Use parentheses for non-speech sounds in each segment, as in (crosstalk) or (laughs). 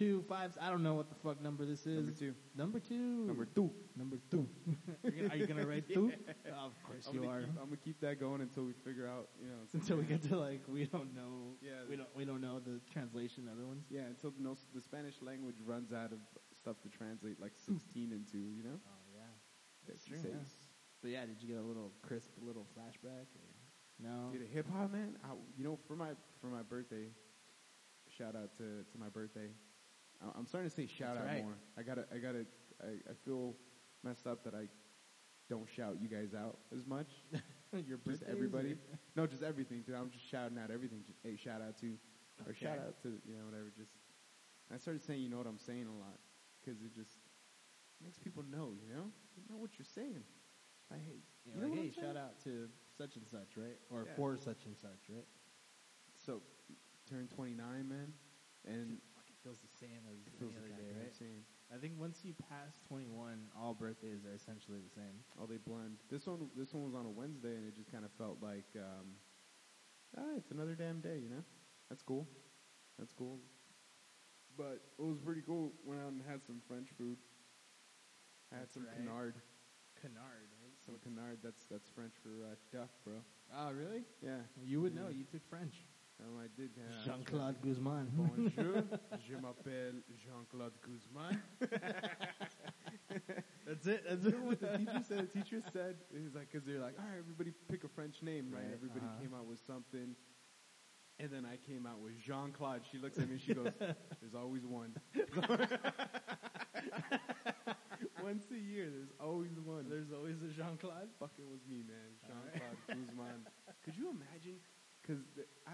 two, five. I don't know what the fuck number this is. Number two. Number two. Number two. Number two. (laughs) Gonna- are you gonna write two? (laughs) Oh, of course I'm you are. keep, I'm gonna keep that going until we figure out. You know. Until we get to like we don't know. Yeah. We don't we don't know the translation. of Other ones. Yeah, until the, the Spanish language runs out of stuff to translate like hmm. 16 into. You know. Oh yeah. That's true, yeah. But yeah, did you get a little crisp, little flashback? Or no. Dude, hip hop man. I, you know, for my for my birthday, shout out to to my birthday. I'm starting to say shout That's out right. more. I gotta I gotta I, I feel messed up that I don't shout you guys out as much. (laughs) Your Just everybody. No, just everything. Dude, I'm just shouting out everything. Just, hey, shout out to, or Okay. shout out to you know whatever. Just I started saying you know what I'm saying a lot because it just makes people know. You know, you know what you're saying. I hate. You You know, know like, what hey, saying? shout out to such and such, right? Or Yeah. for such and such, right? So, turn 29, man, and feels the same as feels any other day, right? same. I think once you pass 21, all birthdays are essentially the same. Oh, they blend. This one, this one was on a Wednesday, and it just kind of felt like, um, ah, it's another damn day. You know, that's cool. That's cool. But it was pretty cool. Went out and had some French food. I Had That's some right. canard. Canard, right? Some canard. That's that's French for uh, duck, bro. Oh, really? Yeah. You would know. You took French. Um, I did. Yeah, Jean Claude. Guzman. Bonjour. (laughs) Je m'appelle Jean Claude Guzman. (laughs) That's it. That's You know what the (laughs) teacher said? The teacher said, he's like, because they're like, all right, everybody pick a French name, right? Right, Everybody uh-huh. came out with something. And then I came out with Jean Claude. She looks at me and she goes, there's always one. Once a year, there's always one. There's always a Jean Claude. fucking was me, man. Jean All Claude Guzman. Could you imagine? Because I,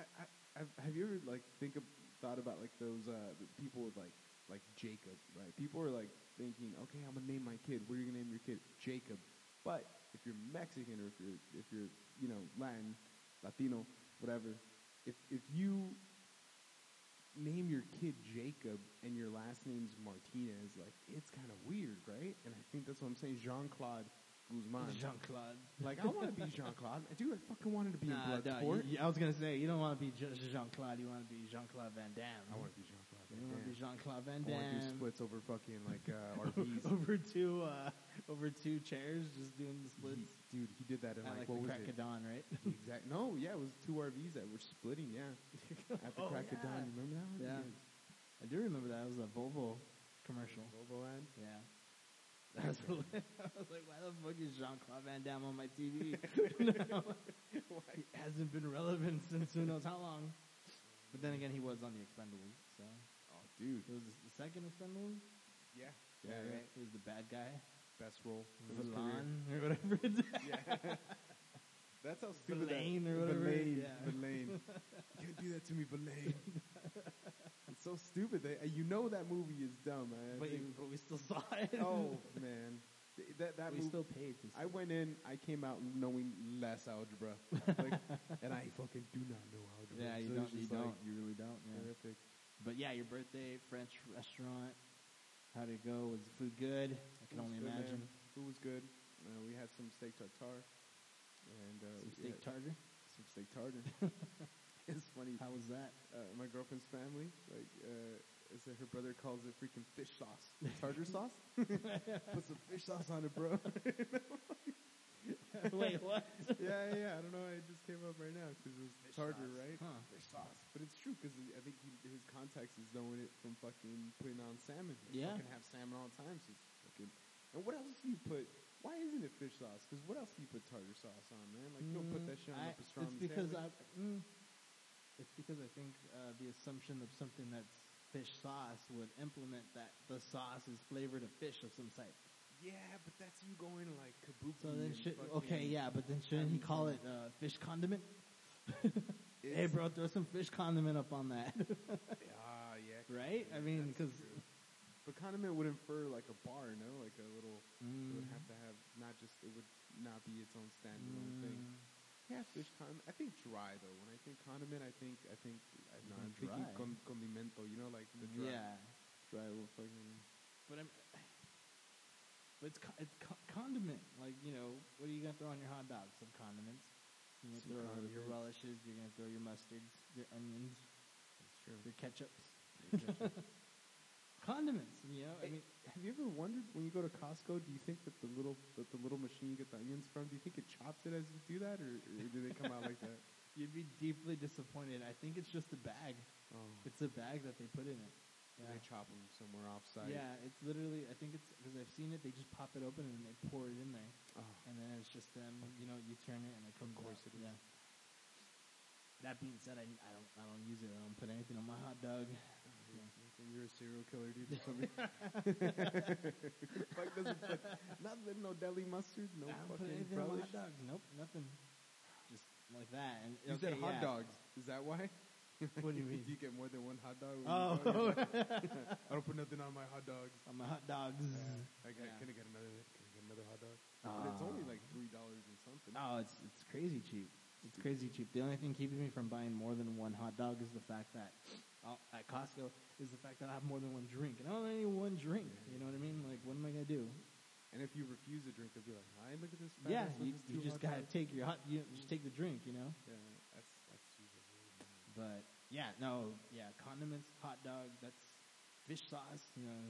I, have you ever like think of thought about like those uh, people with like like Jacob, right? People are like thinking, okay, I'm gonna name my kid. What are you gonna name your kid? Jacob. But if you're Mexican or if you're if you're you know Latin, Latino, whatever, if if you name your kid Jacob and your last name's Martinez, like it's kind of weird, right? And I think that's what I'm saying. Jean Claude Jean Claude. Like I want to be Jean Claude, dude. I fucking wanted to be in Nah, nah, Bloodsport. you- I was gonna say you don't want to be Jean Claude. You want to be Jean Claude Van Damme. I want to be Jean Claude. You want to be Jean Claude Van Damme. I want to do splits over fucking like uh, (laughs) RVs. over two, uh, over two chairs, just doing the splits. He- dude, he did that in like, like what the was crack it? of dawn, right? Exact. No, yeah, it was two RVs that were splitting. Yeah, (laughs) at the Oh, crack of yeah. dawn. You remember that one? Yeah. I do remember that. It was a Volvo commercial. Volvo ad. Yeah. That was hilarious. (laughs) I was like, why the fuck is Jean Claude Van Damme on my TV? no, (laughs) (laughs) he hasn't been relevant since who knows how long. But then again, he was on the Expendables, so Oh, dude. it was the second Expendables. Yeah. Yeah, Yeah, right. He was the bad guy, Best role career. Or whatever. It's Yeah. That's how stupid Villain that, or whatever Villain, yeah. Villain. you can't do that to me, Villain. It's so stupid. They, you know that movie is dumb, man. but, you- but we still saw it. oh (laughs) man, that that we movie. still paid to see. I went in. I came out knowing less algebra, (laughs) like, and I fucking do not know algebra. yeah, you So don't. it's You just like don't. You really don't. Yeah. Terrific. But yeah, your birthday, French restaurant. How'd it go? Was the food good? I can was only good, imagine. man. Food was good. Uh, we had some steak tartare, and uh, Some steak had tartar. some steak tartare. (laughs) (laughs) it's funny. How was that? uh, my girlfriend's family, like, uh, is that her brother calls it freaking fish sauce, tartar (laughs) sauce. (laughs) Put some fish sauce on it, bro. Wait, what? yeah, yeah. I don't know. It just came up right now because it was Fish tartar, sauce. right? Huh. Fish sauce. But it's true because I think he, his context is knowing it from fucking putting on salmon. They Yeah. fucking have salmon all the time. So fucking. And what else do you put? Why isn't it fish sauce? Because what else do you put tartar sauce on, man? Like you don't put that shit on Mm, I- a pastrami It's because sandwich. I. Mm, it's because I think uh, the assumption of something that's fish sauce would implement that the sauce is flavored of fish of some type. Yeah, but that's you going like kabuki. So then, should, okay, yeah, but then shouldn't he call it uh, fish condiment? (laughs) hey, bro, throw some fish condiment up on that, (laughs) Ah, yeah. (laughs) right? I mean, because. But condiment would infer like a bar, no? Like a little. It Mm. would have to have not just. It would not be its own standalone thing. Mm. Yeah, fish condiment. I think dry though. When I think condiment, I think I think I know, I'm Dry. thinking con- condimento. You know, like the dry. yeah, Dry little fucking. but I'm, But it's co- it's co- condiment. Like you know, what are you gonna throw on your hot dog? Some condiments. You're gonna Some throw your relishes. You're gonna throw your mustards, your onions, That's true. your ketchups. (laughs) condiments. You know, I mean, Have you ever wondered when you go to Costco? Do you think that the little that the little machine you get the onions from? Do you think it chops it as you do that, or, or do they come out like that? (laughs) you'd be deeply disappointed. I think it's just a bag. Oh, It's a bag that they put in it. yeah. they chop them somewhere offsite. Yeah, it's literally. I think it's because I've seen it. They just pop it open and they pour it in there, Oh, and then it's just them. You know, you turn it and it comes. course out. it is. Yeah. That being said, I, I don't I don't use it. I don't put anything on my hot dog. You're, you're a serial killer, dude. Or something. (laughs) Fuck doesn't put nothing. No deli mustard. No I don't put fucking anything on my relish. hot dogs. Nope, nothing. Just like that. And You said okay, hot yeah. dogs. Is that why? (laughs) What do you mean? do (laughs) you get more than one hot dog? when you Oh, I don't put nothing on my hot dogs. on my hot dogs. I got, Yeah. Can I get another? Can I get another hot dog? Ah. But it's only like three dollars and something. Oh, it's it's crazy cheap. It's crazy cheap. The only thing keeping me from buying more than one hot dog is the fact that at Costco is the fact that I have more than one drink, and I only need one drink. You know what I mean? Like, what am I gonna do? And if you refuse a drink, they'll be like, "Hi, look at this." fat Yeah, you, you just gotta dogs." take your hot. You just take the drink. You know. Yeah, that's that's. But yeah, no, yeah, condiments, hot dog. That's fish sauce. You know,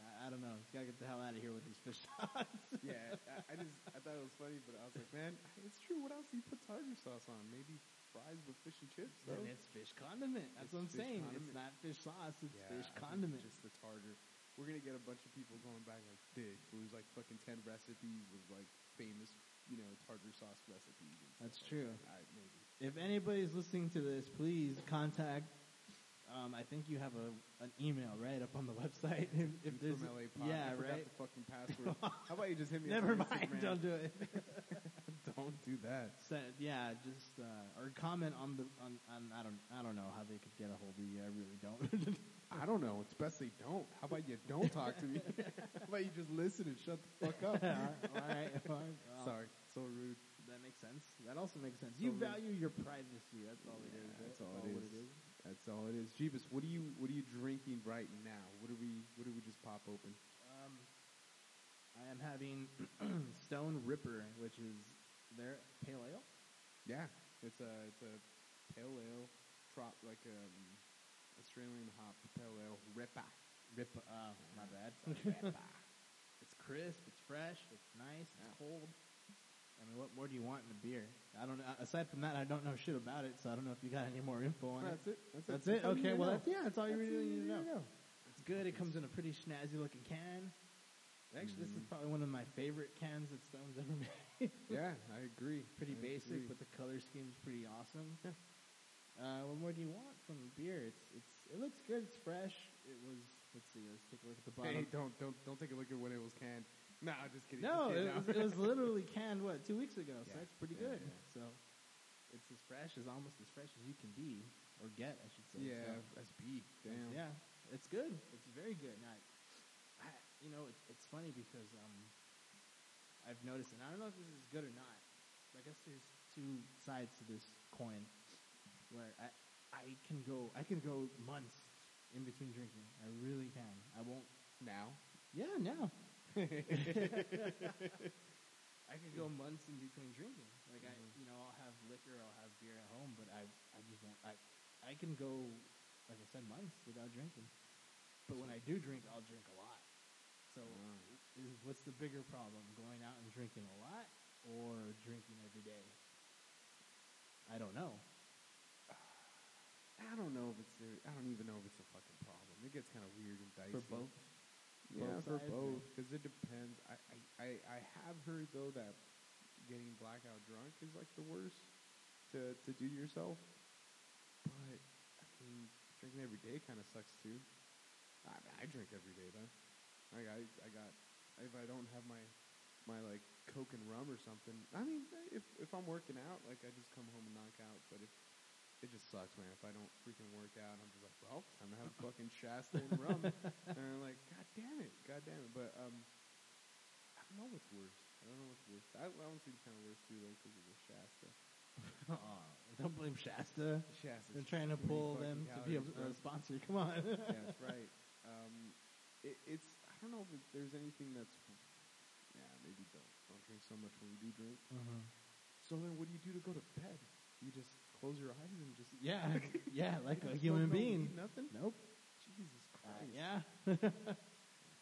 I, I don't know. Just gotta get the hell out of here with these fish (laughs) sauce. yeah, I, I just I thought it was funny, but I was like, man, it's true. What else do you put tartar sauce on? Maybe fries with fish and chips. Though? it's fish condiment. That's It's what I'm saying. condiment. It's not fish sauce. It's Yeah, fish condiment. Just the tartar. We're gonna get a bunch of people going back like, "Dig, there's like fucking ten recipes of like famous, you know, tartar sauce recipes." And That's like true. that. Maybe. If anybody's listening to this, please contact. Um, I think you have a an email right up on the (laughs) website. If, if there's from LA Pod. yeah, I right. the fucking password. (laughs) How about you just hit me? Never mind. Instagram? Don't do it. (laughs) Don't do that. Send- yeah, just uh, or comment on the on, on I don't I don't know how they could get a hold of you. I really don't. I don't know. It's best they don't. How about you don't talk to me? How about you just listen and shut the fuck up? all right. all right, well, Sorry, so rude. That makes sense. That also makes sense. So you rude. value your privacy. That's all it is. Yeah, right? that's all what it it is. That's all it is. Jeebus, what are you what are you drinking right now? What do we what do we just pop open? Um, I am having (clears throat) Stone Ripper, which is their pale ale. Yeah, it's a it's a pale ale, trop like um Australian hop pale ale Ripa. Rip. Uh, my bad. (laughs) it's crisp. It's fresh. It's nice. It's Yeah. cold. I mean, what more do you want in a beer? I don't know. Aside from that, I don't know shit about it, so I don't know if you got any more info on That's it. it. That's, That's it. it. Okay. Well, that's, yeah, that's all you really need to know. It's good. It comes in a pretty snazzy looking can. Actually, this is Mhm. probably one of my favorite cans that Stone's ever (laughs) made. Yeah, I agree. pretty I basic, agree. but the color scheme's pretty awesome. Yeah. Uh, what more do you want from a beer? It's it's it looks good. It's fresh. It was. Let's see. Let's take a look at the bottom. Hey, don't don't don't take a look at when it was canned. Nah, just kidding. no, it was, it was literally canned what two weeks ago. So Yeah. that's pretty Yeah, good. yeah. So it's as fresh as almost as fresh as you can be or get, I should say. yeah, So, that's beef. Damn. yeah, it's good. It's very good. Now, I, you know, it's it's funny because um, I've noticed, and I don't know if this is good or not. But I guess there's two sides to this coin, where I I can go I can go months in between drinking. I really can. I won't. Now. Yeah, now. (laughs) I could go months in between drinking. Like I, Mhm. you know, I'll have liquor, I'll have beer at home, but I, I just won't. I, I can go, like I said, months without drinking. But when I do drink, I'll drink a lot. So, Wow. is, what's the bigger problem? Going out and drinking a lot, or drinking every day? I don't know. (sighs) I don't know if it's I don't even know if it's a fucking problem. It gets kind of weird and dicey. For both, Yeah, both for both, because it depends. I, I, I, I have heard though that getting blackout drunk is like the worst to to do to yourself. But I mean, drinking every day kind of sucks too. I, I drink every day though. Like I, I got if I don't have my my like coke and rum or something. I mean, if if I'm working out, like I just come home and knock out. But if it just sucks, man. If I don't freaking work out, I'm just like, well, I'm gonna have a fucking Shasta and rum. (laughs) and I'm like, God damn it, God damn it. But um, I don't know what's worse. I don't know what's worse. I, I don't think kind of worse too though because of the Shasta. (laughs) Aw, don't blame Shasta. Shasta. They're trying to pull them to be a, a sponsor. Come on. yeah, that's (laughs) right. Um, it, it's I don't know if there's anything that's yeah, maybe don't don't drink so much when you do drink. Mm-hmm. So then, what do you do to go to bed? You just close your eyes and just Yeah, (laughs) yeah, like a human being. nothing. Nope. Jesus Christ. yeah. (laughs)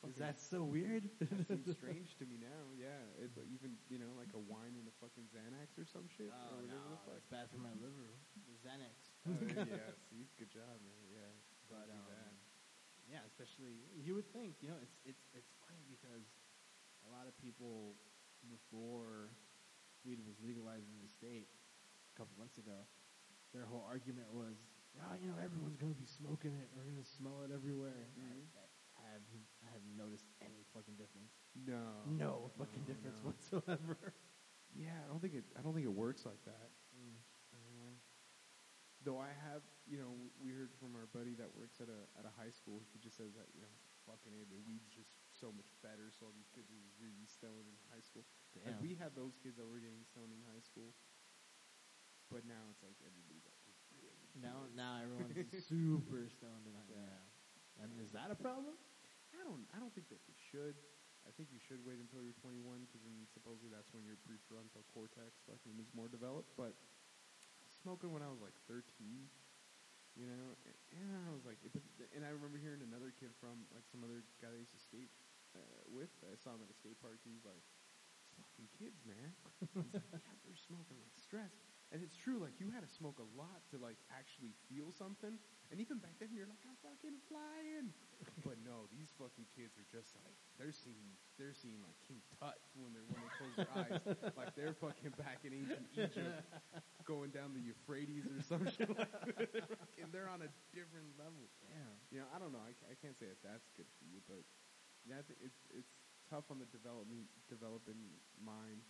Is that so weird? (laughs) That seems strange to me now. Yeah, it, even you know, like a wine and a fucking Xanax or some shit. Oh, or no, it's bad for my liver. The Xanax. Oh, yeah, see, good job, man. Yeah, But um, yeah, especially you would think, you know, it's it's it's funny because a lot of people before weed was legalized in the state a couple months ago, their whole argument was, oh, you know, everyone's gonna be smoking it, we're gonna smell it everywhere. Mhm. I, I have I haven't noticed any fucking difference. No, No fucking no, difference no. whatsoever. (laughs) Yeah, I don't think it. I don't think it works like that. Mm. Uh, though I have, you know, we heard from our buddy that works at a at a high school. He just says that you know, fucking a, the weed's just so much better. So all these kids are really stoned in high school. Like we had those kids that were getting stoned in high school, but now it's like everybody's like Now, now everyone's (laughs) super stoned and yeah. Yeah. I mean, is that a problem? I don't. I don't think that they should. I think you should wait until you're 21 because then supposedly that's when your prefrontal cortex fucking is more developed. But smoking when I was like 13, you know, and, and I was like, it, and I remember hearing another kid from like some other guy that I used to skate uh, with. I saw him at a skate park. He was like, "These fucking kids, man." (laughs) He's like, "Yeah, they're smoking like stress." And it's true, like you had to smoke a lot to like actually feel something. And even back then, you're like, I'm fucking flying. but no, these fucking kids are just like they're seeing they're seeing like King Tut when they when they close their eyes, like they're fucking back in ancient Egypt, going down the Euphrates or some shit. Like that. (laughs) and they're on a different level. Yeah, You know, I don't know. I, I can't say if that's good for you, but yeah, it's it's tough on the development developing mind.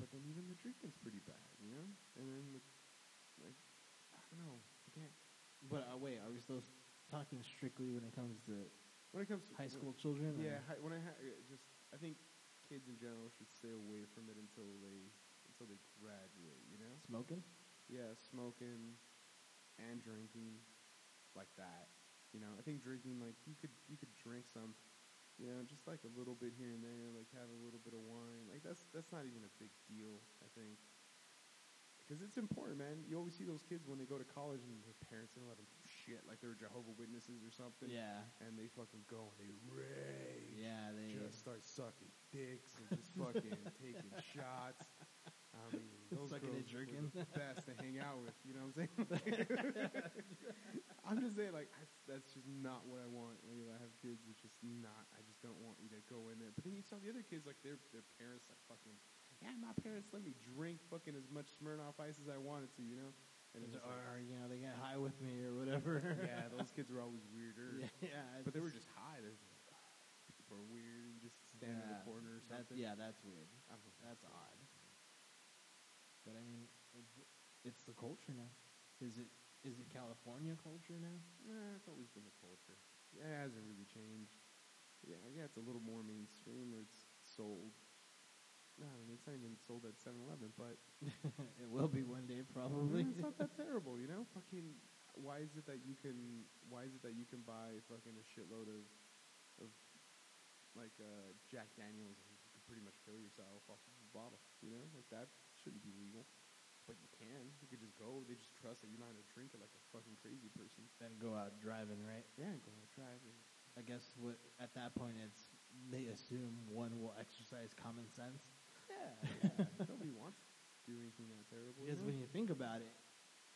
But then even the drinking's pretty bad, you know. And then the, like I don't know. I can't. But uh, wait, are we still talking strictly when it comes to When it comes to high school children? yeah. Hi, when I ha- uh, just I think kids in general should stay away from it until they until they graduate. You know. smoking. Yeah, smoking and drinking like that. You know, I think drinking like you could you could drink some, you know, just like a little bit here and there, like have a little bit of wine. Like that's that's not even a big deal, I think. Because it's important, man. You always see those kids when they go to college and their parents don't let them do shit, like they're Jehovah Witnesses or something. Yeah. And they fucking go and they rage. Yeah, they. Just start sucking dicks and just fucking (laughs) taking shots. I mean, (laughs) those Sucking and girls were the best to hang out with. You know what I'm saying? (laughs) (laughs) I'm just saying, like, I, that's just not what I want. Like, if I have kids, it's just not. I just don't want you to go in there. But then you saw the other kids, like, their their parents, like, fucking. Yeah, my parents let me drink fucking as much Smirnoff Ice as I wanted to. You know. And it's or, like, you know, they get high with me or whatever. yeah, those kids were always weirder. yeah, yeah. But they were just- high. They're just like, "Ah, people are weird. You just stand in the corner or That's, something. yeah, that's weird. Know. That's odd. But I mean, it, it's the culture now. Is it is it California culture now? Nah, it's always been the culture. Yeah, it hasn't really changed. Yeah, yeah, it's a little more mainstream where it's sold. No, I mean, it's not even sold at 7-Eleven, but (laughs) it will be one day, probably. it's not that (laughs) terrible, you know. Fucking, why is it that you can? Why is it that you can buy fucking a shitload of, of, like uh, Jack Daniels and you can pretty much kill yourself off of a bottle, you know? Like that shouldn't be legal, but you can. You could just go. They just trust that you're not gonna drink it like a fucking crazy person. then go out driving, right? Yeah, go out driving. I guess what at that point it's they assume one will exercise common sense. Yeah, yeah. (laughs) Nobody wants to do anything that terrible. Because when you think about it,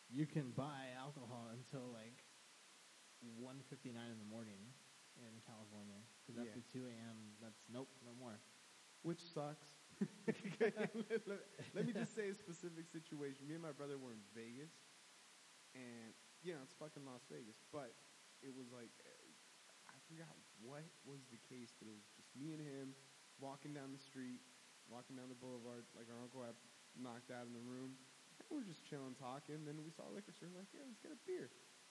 you can buy alcohol until like 1.59 in the morning in California. Because Yeah. after 2 a.m., that's nope, no more. Which sucks. (laughs) let, me just say a specific situation. Me and my brother were in Vegas, and you know it's fucking Las Vegas, but it was like uh, I forgot what was the case, but it was just me and him walking down the street, walking down the boulevard. Like our uncle had knocked out in the room, and we were just chilling, talking. Then we saw a liquor store. Like, yeah, let's get a beer.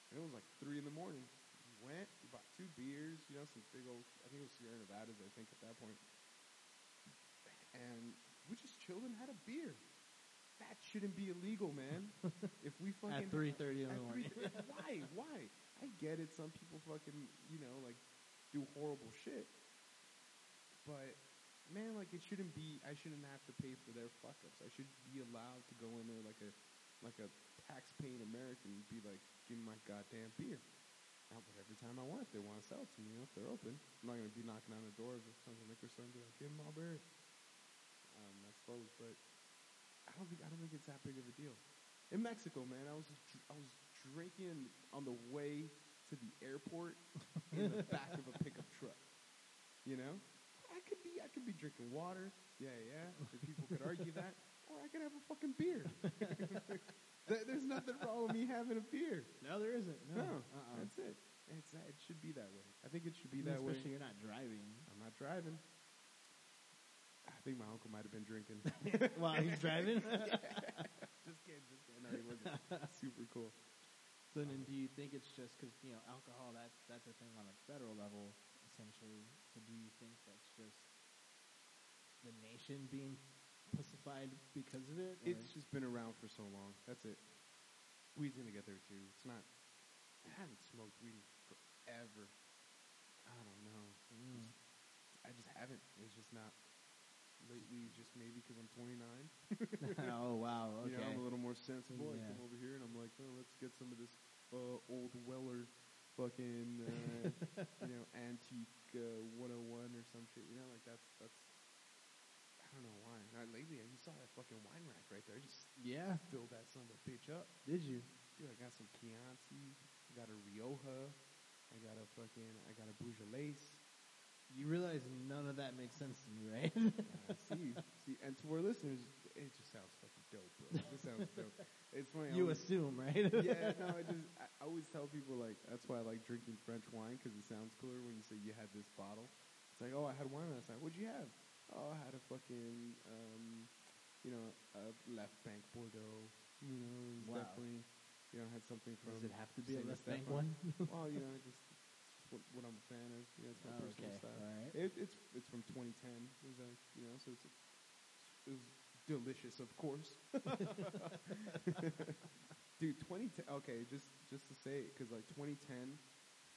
And it was like three in the morning. We went, we bought two beers. You know, some big old. I think it was Sierra Nevadas. I think at that point and we just chilled and had a beer. That shouldn't be illegal, man. (laughs) if we fucking At 3.30 in the morning. why? Why? I get it. Some people fucking, you know, like do horrible shit. but man, like it shouldn't be. I shouldn't have to pay for their fuck ups. I should be allowed to go in there like a like a tax-paying American and be like, give me my goddamn beer. Now, but every time I want, they want to sell it to me, you know, if they're open, I'm not going to be knocking on the door of some liquor store and be like, give them all beer. Closed, but I don't think I don't think it's that big of a deal. In Mexico, man, I was I was drinking on the way to the airport (laughs) in the back of a pickup truck. You know, I could be I could be drinking water. Yeah, yeah. If people could argue that, (laughs) or I could have a fucking beer. (laughs) There's nothing wrong with me having a beer. No, there isn't. No, No, uh-uh. that's it. It's. It should be that way. I think it should be that way. Especially you're not driving. I'm not driving. I think my uncle might have been drinking. (laughs) While he's driving. (laughs) just kidding, just kidding. No, he wasn't. (laughs) Super cool. So then, do you think it's just because you know alcohol? That's that's a thing on a federal level, essentially. So do you think that's just the nation being pussified because of it? or- It's just been around for so long. That's it. Weed's gonna get there too. It's not. I haven't smoked weed in forever. I don't know. Mm. I just haven't. It's just not. Lately, just maybe because I'm 29. (laughs) oh wow. (laughs) Okay. Know, I'm a little more sensible. I come over here and I'm like, oh, let's get some of this uh, old Weller fucking, uh, (laughs) you know, antique uh, 101 or some shit. You know, like that's that's. I don't know why. Not lately. You saw that fucking wine rack right there. I just yeah. filled that son of a bitch up. Did you? Dude, I got some Chianti. I got a Rioja. I got a fucking. I got a Beaujolais. You realize none of that makes sense to me, right? (laughs) Uh, (laughs) see, see, and to our listeners, it just sounds fucking dope, bro. It sounds dope. It's funny. You always- assume, right? yeah, no, (laughs) I just I always tell people like that's why I like drinking French wine because it sounds cooler when you say you had this bottle. It's like, oh, I had wine last night. What'd you have? Oh, I had a fucking, um, you know, a left bank Bordeaux. You know, Wow. definitely, you know, had something from. Does it have to be a left bank one? well, you know, just what, what I'm a fan of. You know, it's my Oh, personal okay. style. All right. It, it's it's from 2010. It was like, you know, so it's it was delicious, of course. (laughs) Dude, 2010. Okay, just just to say, it, because like 2010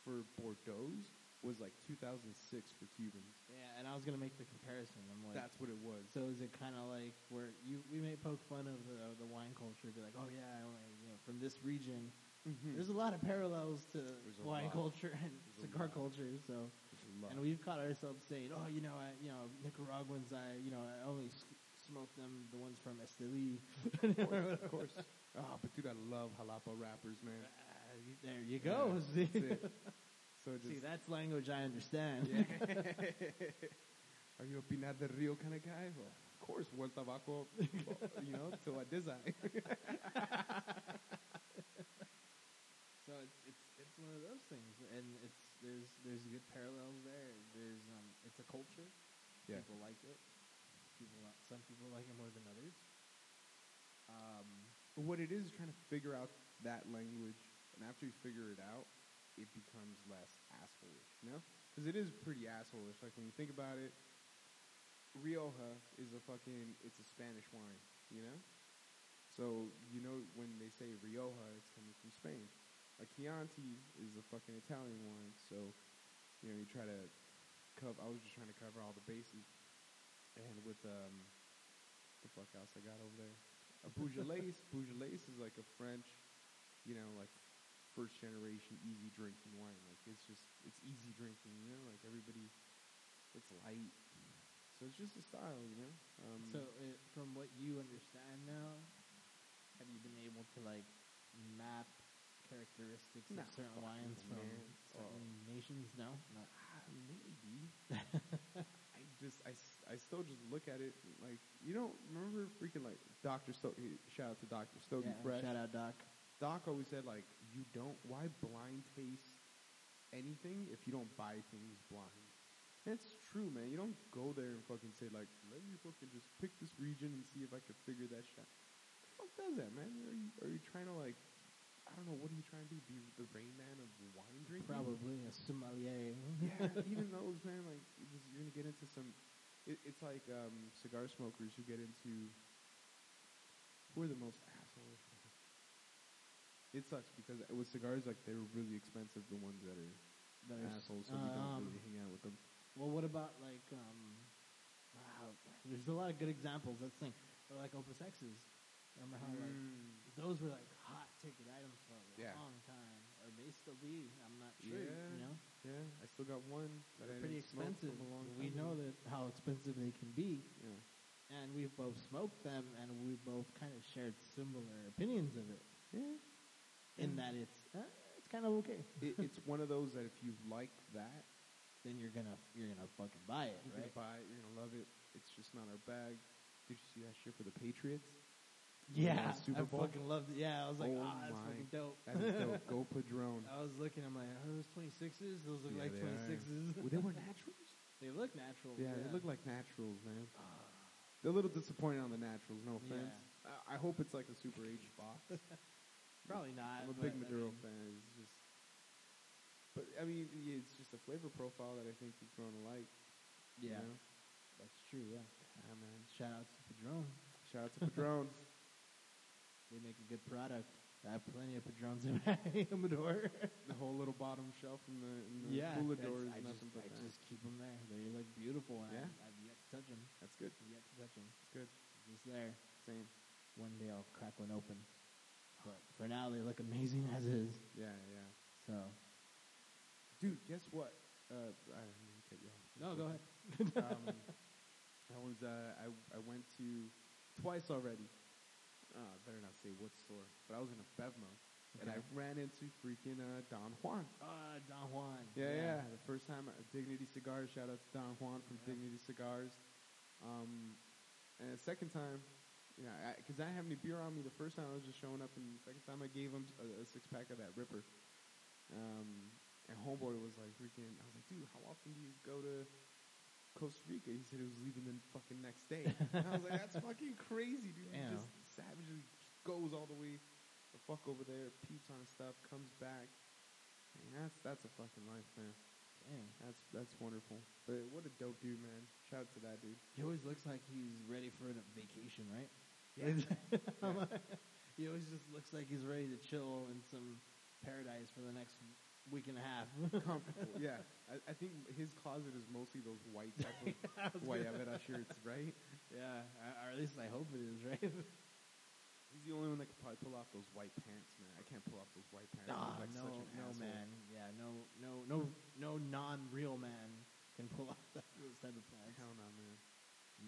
for Bordeaux's was like 2006 for Cubans. Yeah, and I was gonna make the comparison. I'm like, That's what it was. so is it kind of like where you we may poke fun of the the wine culture, be like, oh yeah, I only, you know, from this region. Mhm. There's a lot of parallels to wine lot. culture and There's cigar culture. So, There's a lot. and we've caught ourselves saying, oh, you know, I, you know, Nicaraguans, I, you know, I only s- smoke them the ones from Esteli. of course, of course. Oh, (laughs) but dude, I love jalapa wrappers, man. You- there you go. Yeah, (laughs) See? that's. So just See, that's language I understand. Yeah. (laughs) Are you a Pinar del Rio kind of guy? Well, of course, one tabaco, you know, till I design. So it's, it's it's one of those things, and it's there's there's a good parallels there. There's um, it's a culture. Yeah. People like it. People some people like it more than others. Um, what it is is trying to figure out that language, and after you figure it out, it becomes less asshole-ish, you know? Because it is pretty asshole-ish. Like, when you think about it, Rioja is a fucking, it's a Spanish wine, you know? So, you know, when they say Rioja, it's coming from Spain. A Chianti is a fucking Italian wine, so, you know, you try to cover, I was just trying to cover all the bases. And with, um, the fuck else I got over there? A Beaujolais. (laughs) Beaujolais is like a French, you know, like first generation easy drinking wine. Like it's just it's easy drinking, you know. Like everybody, it's light. So it's just a style, you know. Um, so uh, from what you understand now, have you been able to like map characteristics Nah, of certain wines from certain nations? No, no. ah, maybe. (laughs) I just I, I still just look at it like you don't remember freaking like Doctor Stokey. Shout out to Doctor Stokey Yeah, Fresh. shout out Doc. Doc always said like you don't why blind taste anything if you don't buy things blind. It's true, man. You don't go there and fucking say like, let me fucking just pick this region and see if I can figure that shit. out. Who the fuck does that, man? Are you are you trying to like, I don't know, what are you trying to do? Be the rain man of wine drinking? Probably a sommelier. yeah, even those man, like you're gonna get into some. It, it's like um, cigar smokers who get into. Who are the most assholes? It sucks because with cigars, like they're really expensive. The ones that are That assholes, so we don't um, really hang out with them. Well, what about like um, There's a lot of good examples. That's the thing. Or like Opus X's. Remember how like Mm. Those were like hot ticket items for a Yeah. long time, or may still be. I'm not sure. Yeah. You know, Yeah, I still got one that they're I pretty expensive. from a long we know that how expensive they can be, Yeah. and we've both smoked them, and we both kind of shared similar opinions of it. Yeah. In that it's uh, it's kind of okay. it, it's one of those that if you like that, Then you're gonna you're gonna fucking buy it, you're right? gonna buy it. You're gonna love it. It's just not our bag. Did you see that shit for the Patriots? Yeah, Super I Bowl? fucking loved it. Yeah, I was like, Oh ah, that's my. fucking dope. That is dope. Go (laughs) Padrone. I was looking, I'm like, are those 26s? Those look Yeah, like they are. 26s. well, they were (laughs) naturals. they look natural. Yeah, they look like naturals, man. They're a little disappointed on the naturals. No offense. I, I hope it's like a Super H box. (laughs) Probably not. I'm a but, big I Maduro mean, fan. It's just, but I mean, yeah, it's just a flavor profile that I think you've grown to like. you Yeah, know? that's true, yeah. Yeah, man. Shout out to Padron. Shout out to Padrones. They make a good product. I have plenty of Padrons in my (laughs) humidor. the whole little bottom shelf in the, in the yeah, cooler door is I nothing just, but I that. just keep them there. They look beautiful, and Yeah? I, I've yet to touch them. That's good. I've yet to touch them. That's good. Just there. Same. One day I'll crack one open. But for now, they look amazing as is. Yeah, yeah. So Dude, guess what? Uh, I cut you off. no, go ahead. um, (laughs) I was uh, I I went to twice already. Uh, I better not say what store, but I was in a Bevmo, and I ran into freaking uh, Don Juan. Ah, Don Juan. Yeah, yeah. The first time, uh, Dignity Cigars. Shout out to Don Juan from Yeah. Dignity Cigars. Um, and the second time, you know, because I, didn't have any beer on me the first time, I was just showing up, and the second time I gave him a, a six pack of that Ripper. Um, and homeboy was like freaking. I was like, dude, how often do you go to Costa Rica? He said he was leaving the fucking next day. and I was like, that's (laughs) fucking crazy, dude. Just savagely goes all the way the fuck over there, peeps on stuff, comes back. And that's that's a fucking life, man. Dang. That's that's wonderful. But what a dope dude, man. Shout out to that dude. He always looks like he's ready for a vacation, right? Yeah. (laughs) he always just looks like he's ready to chill in some paradise for the next week and a half. (laughs) Comfortable, yeah. I, I think his closet is mostly those white (laughs) type of guayabera shirts, right? yeah, or at least I hope it is, right? He's the only one that could probably pull off those white pants, man. I can't pull off those white pants. I Ah, like no, no asshole. man. Yeah, no, no, no, no non-real man can pull (laughs) off that, those type of plans. Hell no, man.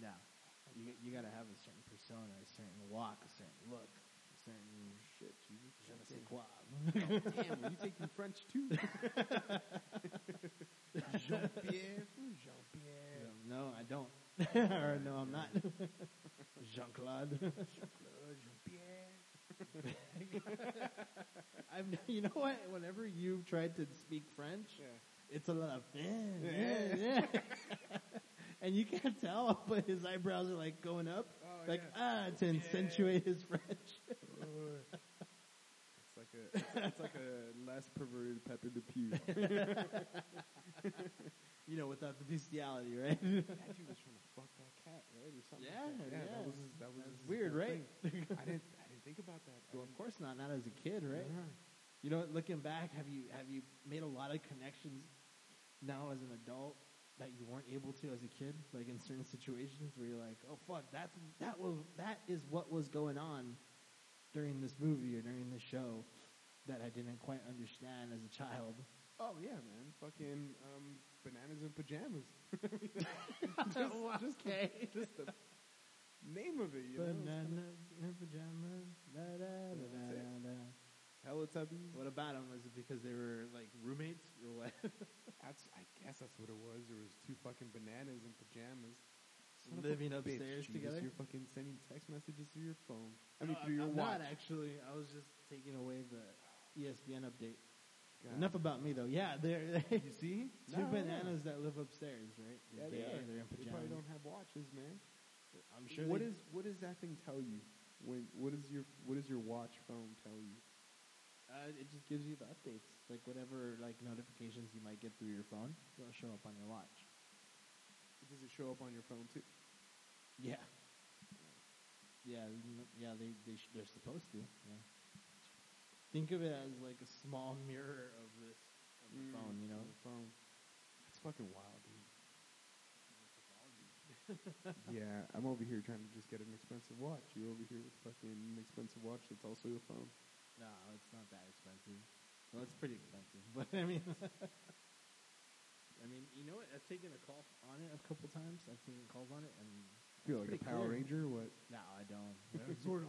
No, you you got to have a certain persona, a certain walk, a certain look, a certain Shit, Jesus. je ne sais quoi. (laughs) Damn, were you taking French too? (laughs) Jean-Pierre. Jean-Pierre. No, I don't. or no, I'm not. Jean Claude. (laughs) I've, you know what? Whenever you've tried to speak French, Yeah. it's a lot of eh, yeah, yeah, yeah. (laughs) and you can't tell, (laughs) but his eyebrows are like going up, Oh, like ah, to accentuate his French. It's like a it's like a less perverted Pepe Le Pew. you know, without the bestiality, right? that dude was trying to fuck that cat, right, or something. Yeah, like that. yeah. That was that was That's his weird, right? thing. I didn't I didn't think about that. well, of course not. Not as a kid, right? Yeah. You know, looking back, have you have you made a lot of connections now as an adult that you weren't able to as a kid? Like in certain situations where you're like, "Oh fuck, that that was that is what was going on during this movie or during this show that I didn't quite understand as a child." Oh yeah, man. Fucking um, bananas and pajamas. (laughs) (laughs) just, just, okay. just the name of it, you know. Bananas and pajamas. Da, da, da, da, da. Teletubbies. What about them? Was it because they were like roommates or what? (laughs) That's I guess that's what it was. There was two fucking bananas in pajamas. Son Living bitch, upstairs Jesus, together? You're fucking sending text messages through your phone. I mean, No, through your I'm watch. not actually. I was just taking away the ESPN update. God. Enough about me though. Yeah, they're You (laughs) see? two No, no, no. bananas that live upstairs, right? Yeah, They're they gay, are. They're in They probably don't have watches, man. I'm sure. What they, what does that thing tell you? When what does your what does your watch phone tell you? Uh, it just gives you the updates, like whatever like notifications you might get through your phone. They'll show up on your watch. Does it show up on your phone too? Yeah. Yeah, yeah. They they sh- they're supposed to. Yeah. Think of it as like a small (laughs) mirror of this of the phone. You know. The phone. That's fucking wild. Yeah, I'm over here trying to just get an expensive watch. You're over here with fucking an expensive watch that's also a phone. No, it's not that expensive. Well, it's pretty expensive, (laughs) but I mean, (laughs) I mean, you know what? I've taken a call on it a couple times. I've taken calls on it, and Feel like a Power clear. Ranger? or What? no, I don't. (laughs) Zordon.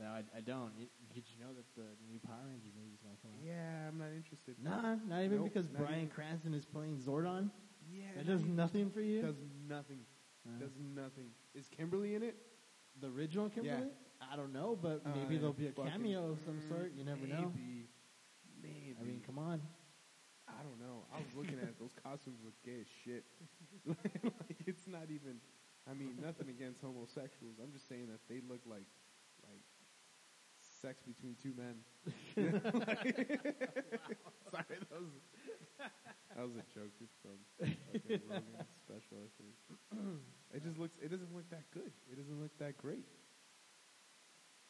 no, I, I don't. Did you know that the new Power Rangers movie is going to come out? Yeah, I'm not interested. Nah, not even Nope, because not Bryan even. Cranston is playing Zordon. Yeah, That does nothing for you. Does nothing. Uh, Does nothing. Is Kimberly in it? the original Kimberly? I don't know, but maybe Uh, there'll be a cameo of some sort. You never know. Maybe. Maybe. I mean, come on. I don't know. I was looking at it. Those costumes look gay as shit. (laughs) like it's not even. I mean, nothing against homosexuals. I'm just saying that they look like sex between two men. (laughs) (laughs) Sorry, that was that was a joke. It's from fucking special. I think. It just looks. It doesn't look that good. It doesn't look that great.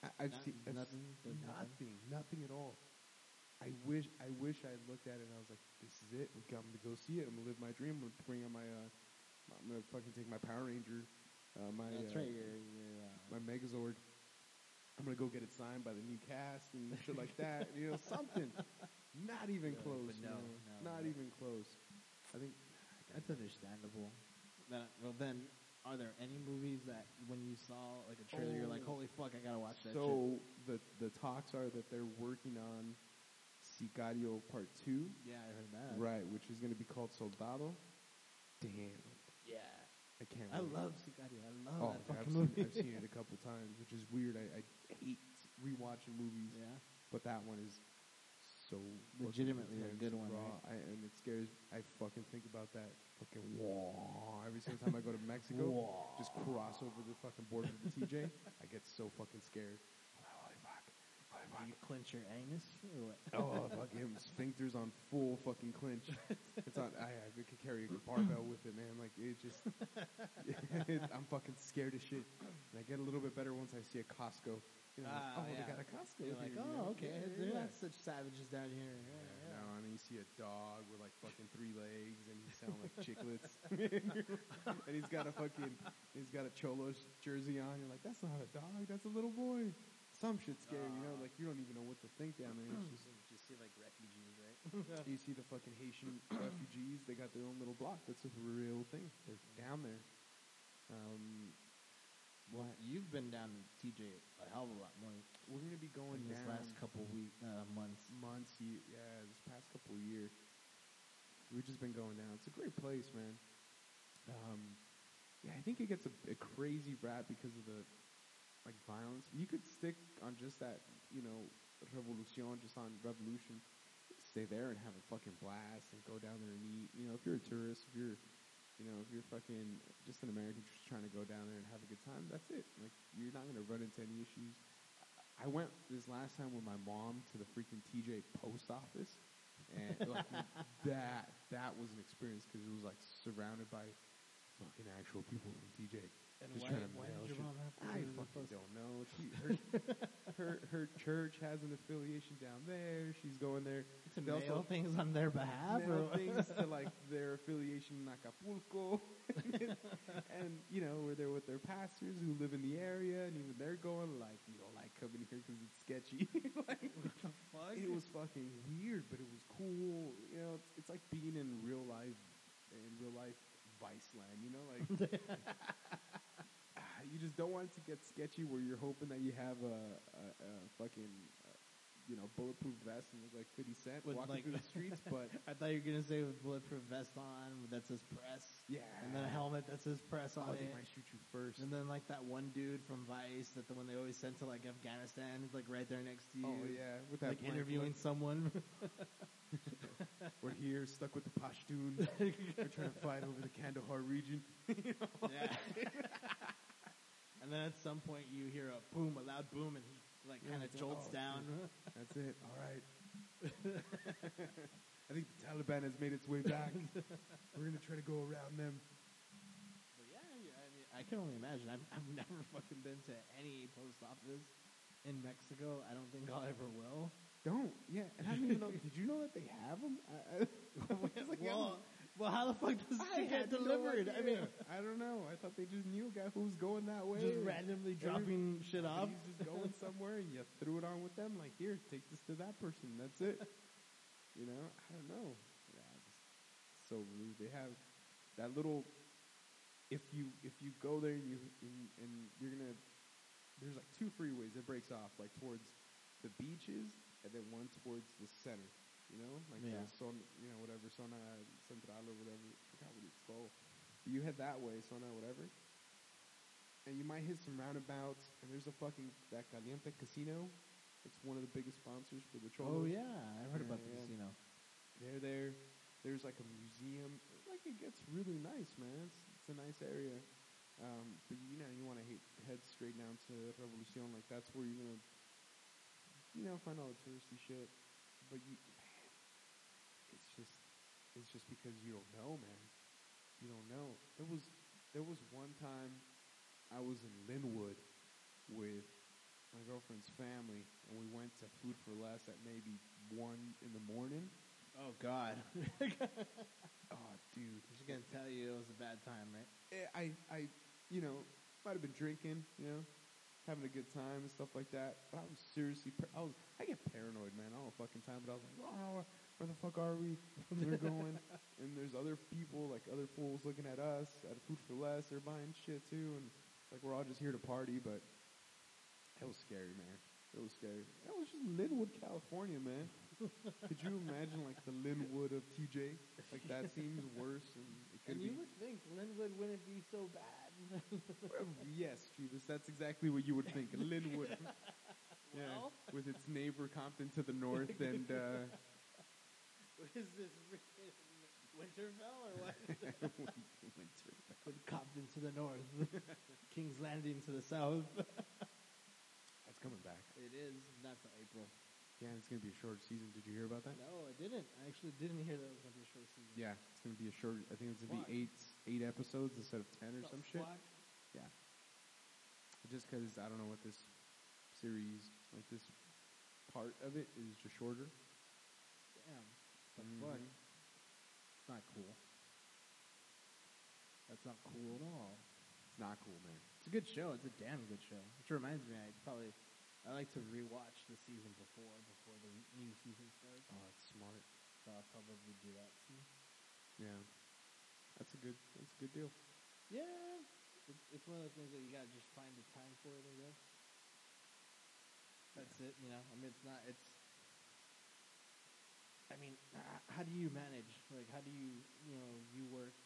I, I've Not- seen I've nothing, nothing, nothing? nothing at all. I wish, I wish I had looked at it and I was like, "This is it. I'm going to go see it. I'm gonna live my dream. I'm gonna bring on my, uh, I'm gonna fucking take my Power Ranger, uh, my, That's uh, right. You're, uh, my Megazord. I'm gonna go get it signed by the new cast and shit like that. You know, something. Not even Really, close. no, man. no, not no. even close. I think That's understandable. Then, well, then, are there any movies that when you saw like a trailer, you're like, Oh. "Holy fuck, I gotta watch that"? shit. so. The the talks are that they're working on Sicario Part Two, yeah, I heard that. right? Which is gonna be called Soldado. Damn, Yeah, I can't. I wait. love Sicario. I love Oh, that I've fucking seen, movie. I've seen it a couple times, which is weird. I, I hate rewatching movies, yeah, but that one is so Legitimately a good one, right? I, and it scares. I fucking think about that fucking wall every single time I go to Mexico. just cross over the fucking border to the TJ. I get so fucking scared. I'm holy fuck, Do you clench your anus or what? Oh, fucking sphincters on full fucking clinch. It's on. I, I could carry a barbell with it, man. Like it just. (laughs) I'm fucking scared as shit. And I get a little bit better once I see a Costco. You know, Ah, oh, they yeah. got a Costco. You're here, like, you oh, okay, Yeah, they're yeah. not such savages down here. Yeah, Yeah, yeah. No, and then you see a dog with like fucking three legs, and he sound like chiclets, (laughs) and he's got a fucking, he's got a cholo sh- jersey on. You're like, that's not a dog, that's a little boy. Some shit's scary, you know, Ah. like you don't even know what to think down there. It's just, (clears throat) just see like refugees, right? (laughs) you see the fucking Haitian (clears throat) refugees, they got their own little block. That's a real thing. They're down there. Um, Well, you've been down to TJ a hell of a lot more we're gonna be going this down last couple week uh, months. months, ye- yeah, this past couple of years. We've just been going down. It's a great place, man. Um, yeah, I think it gets a, a crazy rap because of the like violence. You could stick on just that, you know, revolution, just on revolution. Stay there and have a fucking blast and go down there and eat. You know, if you're a tourist, if you're, you know, if you're fucking just an American just trying to go down there and have a good time, that's it. Like you're not gonna run into any issues. I went this last time with my mom to the freaking TJ post office, and like, (laughs) that that was an experience because it was like surrounded by fucking actual people from TJ. And why, why did your mom have to I go to the fucking don't know. She, her, (laughs) her her church has an affiliation down there. She's going there to They mail also things on their behalf? mail or things to (laughs) like their affiliation in Acapulco, (laughs) and you know where they're with their pastors who live in the area, and even they're going like, we don't like coming here because it's sketchy. like, fuck? it was fucking weird, but it was cool. You know, it's, it's like being in real life, in real life Viceland. You know, like you just don't want it to get sketchy where you're hoping that you have a, a, a fucking. Uh, you know, bulletproof vest and look like 50 Cent With, walking like- through the streets, (laughs) but I thought you were gonna say with bulletproof vest on that says press, yeah, and then a helmet that says press on Oh, they it. might shoot you first. And then like that one dude from Vice that the one they always sent to like Afghanistan is like right there next to you. oh yeah, with that Like blank interviewing look. someone. (laughs) We're here, stuck with the Pashtuns. (laughs) We're trying to fight over the Kandahar region. yeah. And then at some point you hear a boom, a loud boom, and he like kind of jolts oh, down. (laughs) That's it. All right. I think the Taliban has made its way back. We're gonna try to go around them. But yeah, yeah, I mean, I can only imagine. I've, I've (laughs) never fucking been to any post office in Mexico. I don't think I'll ever will. Don't. Yeah, and I don't even know. Did you know that they have them? I, I, (laughs) it's like, well, Well, how the fuck does I shit had get no delivered? I mean. I don't know. I thought they just knew a guy who was going that way. just randomly Every- dropping shit off. He's just going somewhere, and you threw it on with them. Like, here, take this to that person. That's it. (laughs) you know, I don't know. Yeah, just so rude. They have that little. If you if you go there and you and, and you're gonna, there's like two freeways that breaks off like towards the beaches and then one towards the center. You know, like Yeah. son, you know, whatever zona central or whatever. I forgot what it's called. But you head that way, zona whatever and you might hit some roundabouts, and there's a fucking that Caliente Casino. It's one of the biggest sponsors for the Oh yeah, I heard Yeah, about the yeah. casino. They're there. There's like a museum. Like it gets really nice, man. It's, it's a nice area. Um, but you know, you want to head straight down to Revolucion. Like that's where you're gonna, you know, find all the touristy shit. But you, man, it's just, it's just because you don't know, man. You don't know. There was, there was one time I was in Lynwood with my girlfriend's family, and we went to Food for Less at maybe one in the morning. Oh God, (laughs) Oh, dude. she's gonna tell you it was a bad time, right? Eh, I, I, you know, might have been drinking, you know, having a good time and stuff like that. But I was seriously, par- I was, I get paranoid, man, all the fucking time. But I was like, oh, where the fuck are we? We're (laughs) going, and there's other people, like other fools, looking at us at Food for Less. They're buying shit too, and like we're all just here to party. But it was scary, man. It was scary. That was just Lynwood, California, man. Could you imagine like the Lynwood of TJ? Like that seems worse, and it could And be. you would think Lynwood wouldn't be so bad. Well, yes, Jeebus, that's exactly what you would think. Lynwood. (laughs) yeah, Well? with its neighbor Compton to the north (laughs) and uh, what (laughs) is this? Winterfell or what? (laughs) winter. With Compton to the north, (laughs) King's Landing to the south. That's coming back. It is not till April. Yeah, it's gonna be a short season. Did you hear about that? No, I didn't. I actually didn't hear that it was gonna be a short season. Yeah, it's gonna be a short. I think it's gonna be eight eight episodes instead of ten or The some shit. Yeah, just because I don't know what this series like this part of it is just shorter. Damn. The Mhm. fuck? It's not cool. That's not cool at all. It's not cool, man. It's a good show. It's a damn good show. Which reminds me, I probably I like to rewatch the season before before the new season starts. Oh, that's smart. So I'll probably do that soon. Yeah, that's a good. That's a good deal. Yeah, it's, it's one of those things that you gotta just find the time for it. I guess. That's it. You know, I mean, it's not. It's. I mean, uh, how do you manage? Like, how do you, you know, you work,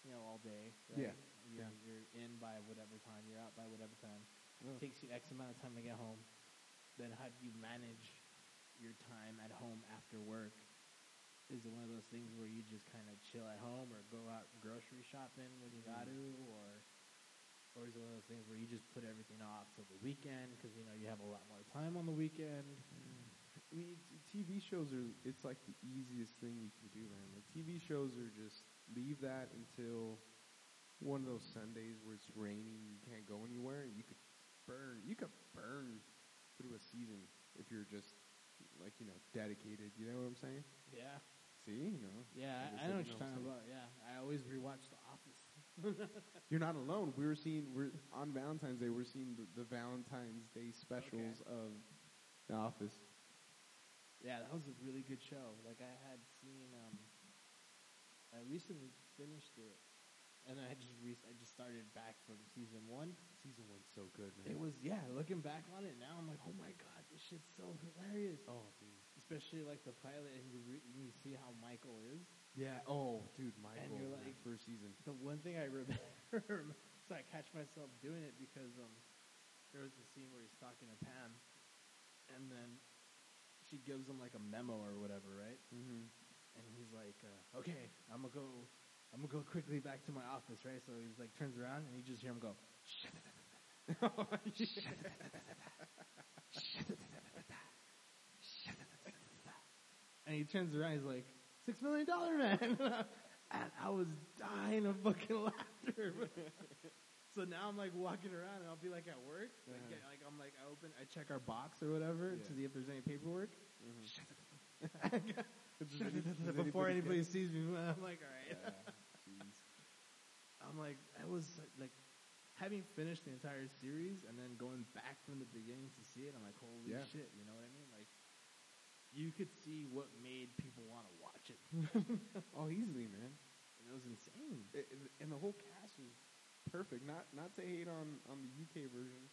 you know, all day. Right? Yeah, You're, yeah. you're in by whatever time. You're out by whatever time. Ugh. takes you X amount of time to get home. Then how do you manage your time at home after work? Is it one of those things where you just kind of chill at home or go out grocery shopping when you got to, mm-hmm. or or is it one of those things where you just put everything off till the weekend because you know you have a lot more time on the weekend? I mean, TV shows are, it's like the easiest thing you can do, man. Like, TV shows are just leave that until one of those Sundays where it's raining, you can't go anywhere, and you could burn, you could burn through a season if you're just, like, you know, dedicated. You know what I'm saying? Yeah, See, you know. yeah, I, I know what you're talking about. Yeah, I always rewatch The Office. (laughs) You're not alone. We were seeing, we're, on Valentine's Day, we're seeing the, the Valentine's Day specials of The Office. Yeah, that was a really good show. Like I had seen, um, I recently finished it, and I just re- I just started back from season one. Season one's so good, man. It was yeah. Looking back on it now, I'm like, oh my god, this shit's so hilarious. oh, dude. Especially like the pilot, and you re- you see how Michael is. Yeah. Oh, dude, Michael. you're like- first season. The one thing I (laughs) remember, so I catch myself doing it because um, there was a scene where he's talking to Pam, and then she gives him like a memo or whatever, right? Mm-hmm. And he's like, uh, "Okay, I'm gonna go. I'm gonna go quickly back to my office, right?" So he's like, turns around, and you just hear him go, (laughs) and he turns around, he's like, six million dollar man," (laughs) and I was dying of fucking laughter. (laughs) so now I'm like walking around, and I'll be like at work, like, Uh-huh. get- like I'm like I open, I check our box or whatever Yeah. to see if there's any paperwork. Mm-hmm. (laughs) Before (laughs) anybody sees me, I'm like, all right. Yeah. (laughs) I'm like, I was like, having finished the entire series and then going back from the beginning to see it. I'm like, holy Yeah. shit, you know what I mean? Like, you could see what made people want to watch it. Oh, easily, man. and it was insane. It- and the whole cast was perfect. Not not to hate on, on the UK version,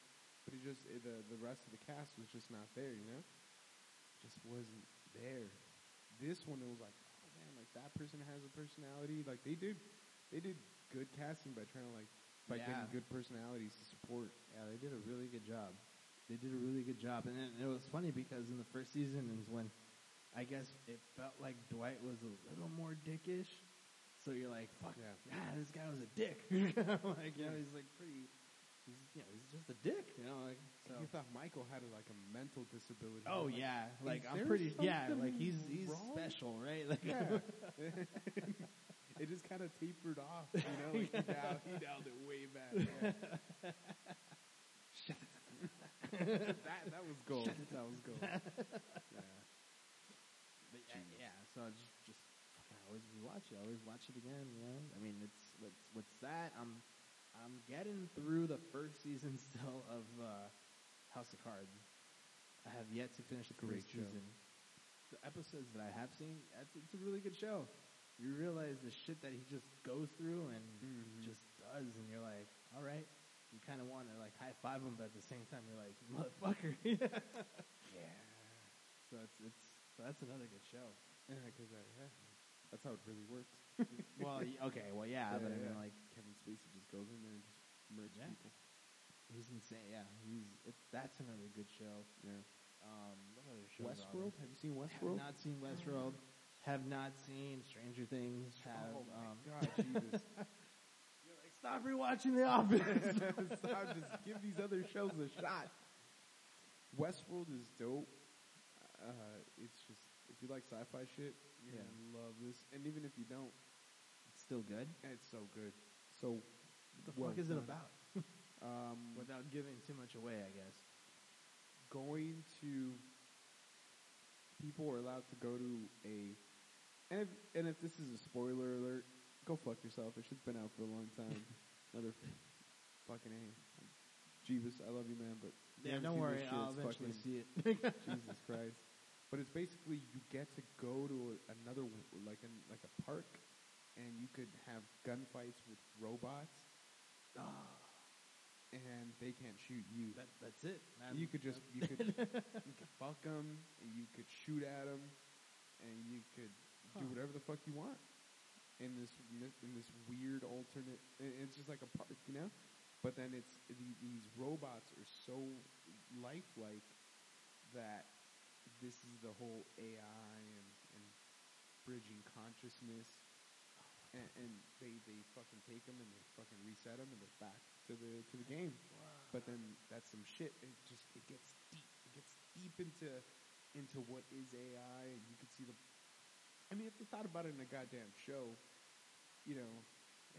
but it just it, the the rest of the cast was just not there. You know, just wasn't there. This one, it was like, oh man, like that person has a personality. Like they did, they did good casting by trying to like by Yeah. getting good personalities to support. Yeah, they did a really good job. They did a really good job, and it, it was funny because in the first season is when I guess it felt like Dwight was a little more dickish. So you're like, fuck, Yeah. yeah, this guy was a dick. (laughs) like, you know, he's like pretty. He's, you know, he's just a dick. You know, like. So. You thought Michael had like a mental disability. Oh like, yeah, like I'm pretty. Yeah, like he's he's wrong? special, right? Like, Yeah. (laughs) (laughs) it just kind of tapered off, you know. Like he, dialed, he dialed it way back. Yeah. that that was gold. That was gold. Yeah. But yeah, yeah, so I just always rewatch it. I always watch it again. You know, I mean, it's what's what's that? I'm I'm getting through the first season (laughs) still of uh, House of Cards. I have yet to finish the Great first show. season. The episodes that I have seen, it's, it's a really good show. You realize the shit that he just goes through and Mhm. just does, and you're like, all right. You kind of want to like high five him, but at the same time, you're like, motherfucker. (laughs) Yeah. So it's it's so that's another good show. Yeah, because yeah, that's how it really works. (laughs) well, okay, well, yeah, but I mean, like, Kevin Spacey just goes in there and just murders Yeah. people. he's insane. Yeah, he's it's that's another good show. Yeah. Um, what other shows? are Westworld. Have you seen Westworld? Have not seen Westworld. Have not seen Stranger Things. Have oh my um, god, (laughs) Jesus! you're like, stop rewatching The Office. (laughs) Stop, just give these other shows a shot. Westworld is dope. Uh, it's just if you like sci-fi shit, you're Yeah. gonna love this. And even if you don't, it's still good. it's so good. So What the well fuck is it about? (laughs) Um, Without giving too much away, I guess. going to people are allowed to go to a and if and if this is a spoiler alert, go fuck yourself. It shit's been out for a long time. (laughs) Another fucking a. Jeebus, I love you, man, but Yeah, don't worry. I'll eventually see it. Jesus (laughs) Christ. But it's basically you get to go to a, another like an like a park, and you could have gunfights with robots, ah. and they can't shoot you. that, that's it. man. you could just you could (laughs) you could fuck them, and you could shoot at them, and you could do whatever the fuck you want in this in this weird alternate. It's just like a park, you know. But then it's these robots are so lifelike that this is the whole AI and, and bridging consciousness. And, and they, they fucking take them and they fucking reset them and they're back to the to the game. But then that's some shit. It just it gets deep. It gets deep into into what is AI, and you can see the. I mean, if they thought about it in a goddamn show, you know,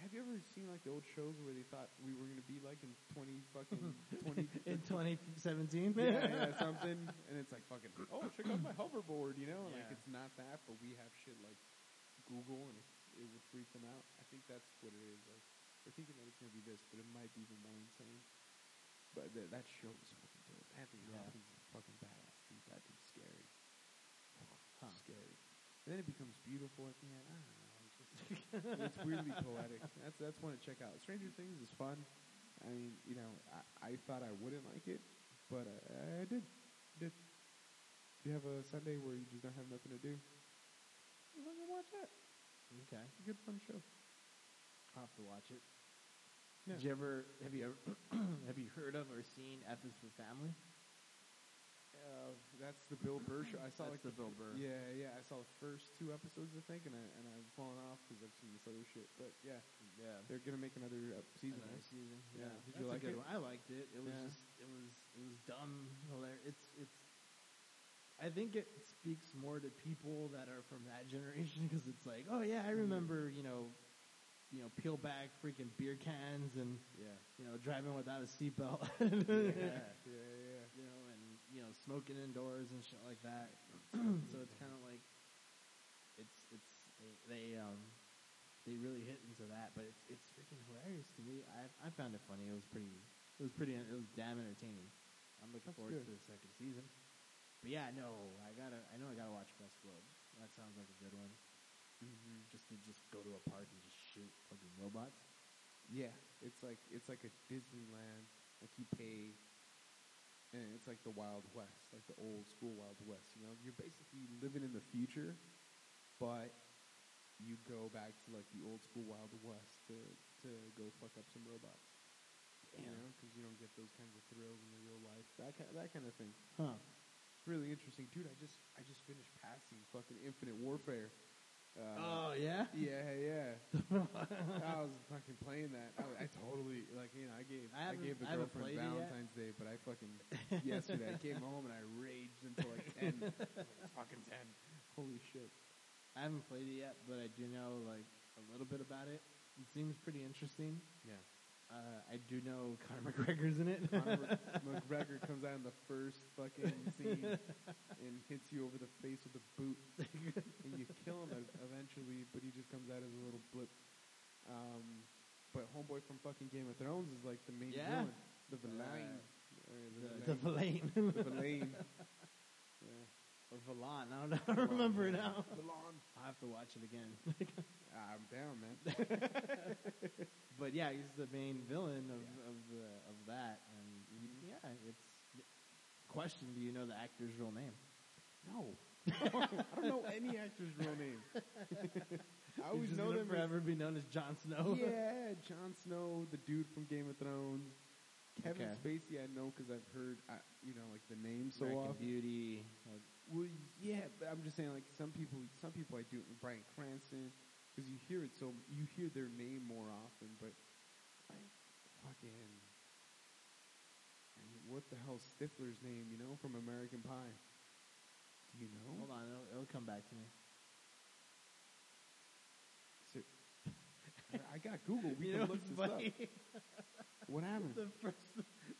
have you ever seen like the old shows where they thought we were going to be like in twenty fucking (laughs) twenty in 2017. yeah, yeah, (laughs) something, and it's like fucking. Oh, check out my hoverboard, you know? Like it's not that, but we have shit like Google, and it, it would freak them out. I think that's what it is. Like they're thinking that it's gonna be this, but it might be even more insane. But th- that show was fucking dope. Anthony Yeah. Hopkins is fucking badass. Dude, that dude's scary. Huh. Scary. And then it becomes beautiful at the end. I don't know. It's, (laughs) weirdly poetic. That's that's one to check out. Stranger Things is fun. I mean, you know, I, I thought I wouldn't like it, but I, I did. Did. If you have a Sunday where you just don't have nothing to do, you fucking watch that. Okay, It's a good fun show. I'll have to watch it. Yeah. Did you ever have you ever (clears throat) have you heard of or seen F is for Family? Uh, that's the Bill Burr show. I saw That's like the Bill Burr. Yeah, yeah. I saw the first two episodes, I think, and I and I've fallen off because I've seen this other shit. But yeah, Yeah, they're gonna make another uh, season. Another right? season. Yeah. Yeah, Did That's you like it? one. I liked it. It was Yeah. just it was it was dumb. Hilarious. It's it's. I think it speaks more to people that are from that (laughs) generation because it's like, oh yeah, I Mm-hmm. remember, you know, you know, peel back freaking beer cans and Yeah. you know driving without a seatbelt. (laughs) yeah, yeah, yeah. you know, you know, smoking indoors and shit like that. (clears throat) so it's kind of like it's it's they, they um they really hit into that, but it's it's freaking hilarious to me. I I found it funny. It was pretty it was pretty it was damn entertaining. I'm looking That's forward good. to the second season. But yeah, no, I gotta I know I gotta watch Westworld. That sounds like a good one. Mm-hmm. Just to just go to a park and just shoot fucking robots. Yeah, it's like it's like a Disneyland. Like you pay, and it's like the Wild West, like the old school Wild West. You know, you're basically living in the future, but you go back to like the old school Wild West to to go fuck up some robots. You know, because you don't get those kinds of thrills in the real life. That kind, that kind of thing. Huh. It's really interesting, dude. I just I just finished passing fucking Infinite Warfare. Uh, oh yeah. (laughs) yeah, yeah. (laughs) I was fucking playing that. I, I totally like you know I gave I I, gave the I girlfriend played it yet. Valentine's Day, but I fucking yesterday I came home and I raged until like ten. (laughs) fucking ten. Holy shit. I haven't played it yet, but I do know like a little bit about it. It seems pretty interesting. Yeah. Uh, I do know Conor McGregor's in it. Conor (laughs) McGregor comes out in the first fucking scene and hits you over the face with a boot, and you kill him eventually, but he just comes out as a little blip. Um, but homeboy from fucking Game of Thrones is like the main Yeah. villain, the villain, Uh, the, villain. the Villain. the villain. Yeah. (laughs) or Villan. I don't, know. I don't remember it now. I'll have to watch it again. (laughs) I'm down, man. (laughs) but yeah, he's the main villain of, Yeah. of, the, of that. And he- yeah, it's. Question Do you know the actor's real name? No. (laughs) (laughs) I don't know any actor's real name. I always know them as forever be known as Jon Snow. Yeah, Jon Snow, the dude from Game of Thrones. Kevin Okay. Spacey, I know because I've heard, I, you know, like the name so American often. Beauty. Like, Well, yeah, but I'm just saying, like some people, some people I do. Bryan Cranston, because you hear it so, you hear their name more often. But like, fucking, what the hell, Stifler's name? You know, from American Pie. Do you know? hold on, it'll, it'll come back to me. So- I- (laughs) I got Google. We you can know look what's this funny? up. What (laughs) happened? the first,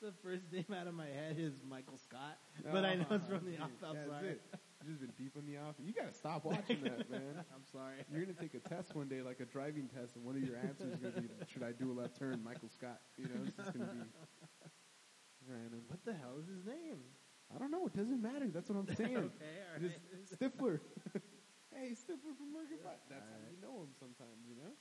the first name out of my head is Michael Scott, Oh, but I know it's (laughs) from the Off That's Outside. You've just been deep in the office. You gotta stop watching that, man. (laughs) I'm sorry. You're gonna take a test one day, like a driving test, and one of your answers is gonna be, "Should I do a left turn?" Michael Scott. You know, it's just gonna be random. What the hell is his name? I don't know. It doesn't matter. That's what I'm saying. (laughs) okay, all is. (laughs) Stifler. hey, Stifler from American Pie. That's how you know him sometimes. You know.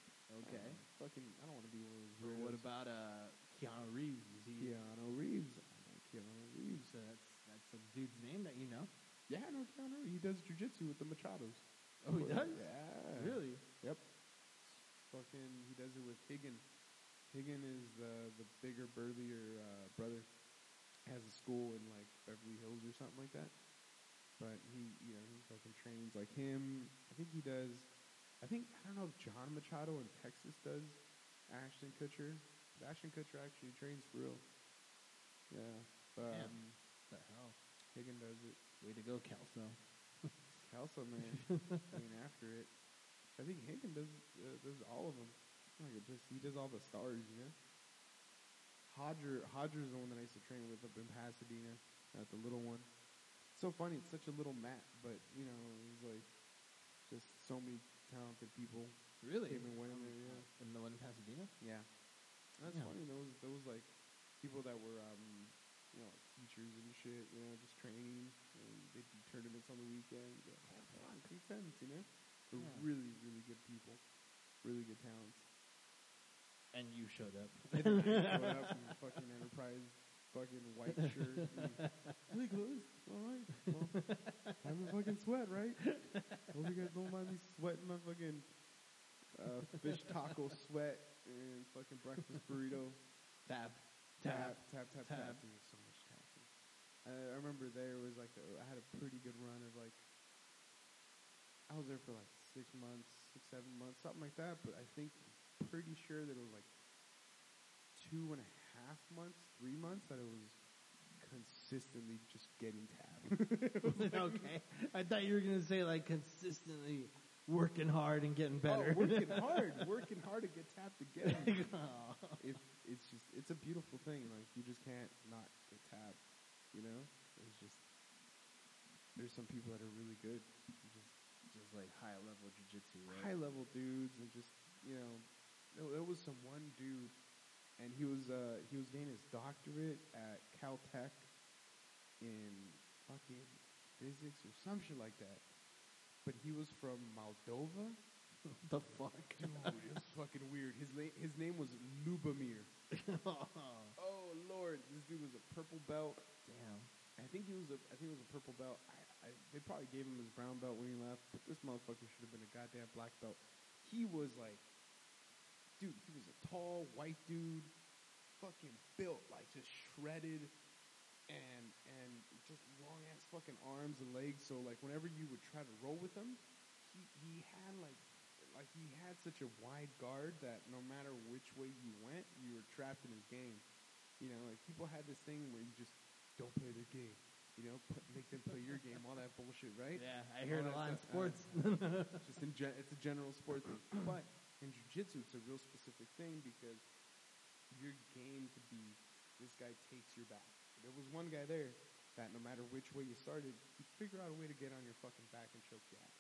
Okay. Uh, fucking. I don't want to be one of those. But what about uh, Keanu Reeves? Is he? Keanu Reeves? I know Keanu Reeves. So that's that's a dude's name that you know. Yeah, no, know Keanu. Reeves. He does jujitsu with the Machados. Oh, he does? Yeah. Really? Yep. Fucking, he does it with Higgin. Higgin is the the bigger, burlier uh, brother. Has a school in like Beverly Hills or something like that. But he, you know, he fucking trains like him. I think he does. I think I don't know if John Machado in Texas does Ashton Kutcher. But Ashton Kutcher actually trains for real. Yeah. But, Damn. um, The hell? Higgin does it. Way to go, Kelso. (laughs) Kelso man, (laughs) going after it. I think Higgin does uh, does all of them. Like it just he does all the stars, you know. Hodger Hodger's the one that I used to train with up in Pasadena at the little one. It's So funny, it's such a little mat, but you know, it's like just so many talented people Really? came and went in there. Yeah, In the one in Pasadena? yeah. That's Yeah. funny. Those those like people that were um you know teachers and shit. You know, just training. And they'd do tournaments on the weekends. Yeah, have fun, be friends. You know, they're Yeah. really really good people, really good talents. And you showed up. (laughs) Showed up in fucking Enterprise, fucking white (laughs) shirt. and, Really close. All right. Well, time to fucking sweat, right? Hope you guys don't mind me sweating my fucking uh, fish taco sweat and fucking breakfast burrito. Tab. Tap, tap, tap, tap. Tab. Dude, so much tapping. I, I remember there was like a, I had a pretty good run of like I was there for like six months, six seven months, something like that. But I think pretty sure that it was like two and a half months, three months that it was consistently just getting tapped. (laughs) okay. I thought you were going to say, like, consistently working hard and getting oh, better. Oh, working (laughs) hard, working hard to get tapped again. (laughs) Aw. if it's just it's a beautiful thing. Like you just can't not get tapped. You know, it's just there's some people that are really good. Just just like high level jujitsu, right? high level dudes and just you know there, there was some one dude and he was uh he was getting his doctorate at Caltech in fucking physics or some shit like that. But he was from Moldova. the fuck? Dude, it was fucking weird. His name his name was Lubomir. (laughs) Oh lord, this dude was a purple belt. Damn. I think he was a I think he was a purple belt. I, I they probably gave him his brown belt when he left, but this motherfucker should have been a goddamn black belt. He was like dude, he was a tall white dude, fucking built, like just shredded and and just long ass fucking arms and legs. So like whenever you would try to roll with him, he he had like like he had such a wide guard that no matter which way you went, you were trapped in his game. You know, like people had this thing where you just don't play their game. You know, put, make them play your game, all that bullshit, right? Yeah, I hear it a lot in sports. Uh, (laughs) just in gen- it's a general sport thing. But in jiu-jitsu, it's a real specific thing because your game could be this guy takes your back. There was one guy there that no matter which way you started, you'd figure out a way to get on your fucking back and choke you out.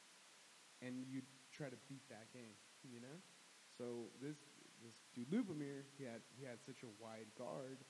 And you'd try to beat that game, you know? So this this dude Lubomir, he had he had such a wide guard,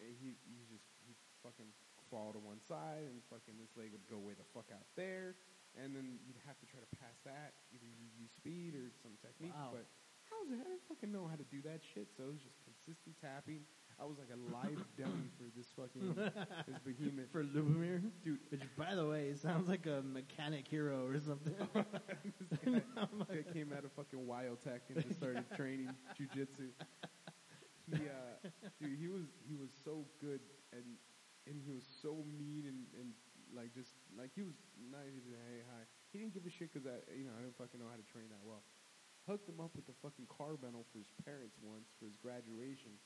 and he he just he fucking fall to one side and fucking this leg would go way the fuck out there, and then you'd have to try to pass that. Either you use speed or some technique, Wow. but how's it? I didn't fucking know how to do that shit, so it was just consistent tapping. I was like a live (laughs) dummy for this fucking (laughs) this behemoth. For Lubomir? Dude, Which, by the way, sounds like a mechanic hero or something. this guy, guy came out of fucking Wild Tech and just started (laughs) training jujitsu. He, uh, dude, he was he was so good and and he was so mean and, and like just like he was nice. He said, "Hey, hi." He didn't give a shit because I you know I didn't fucking know how to train that well. Hooked him up with the fucking car rental for his parents once for his graduation.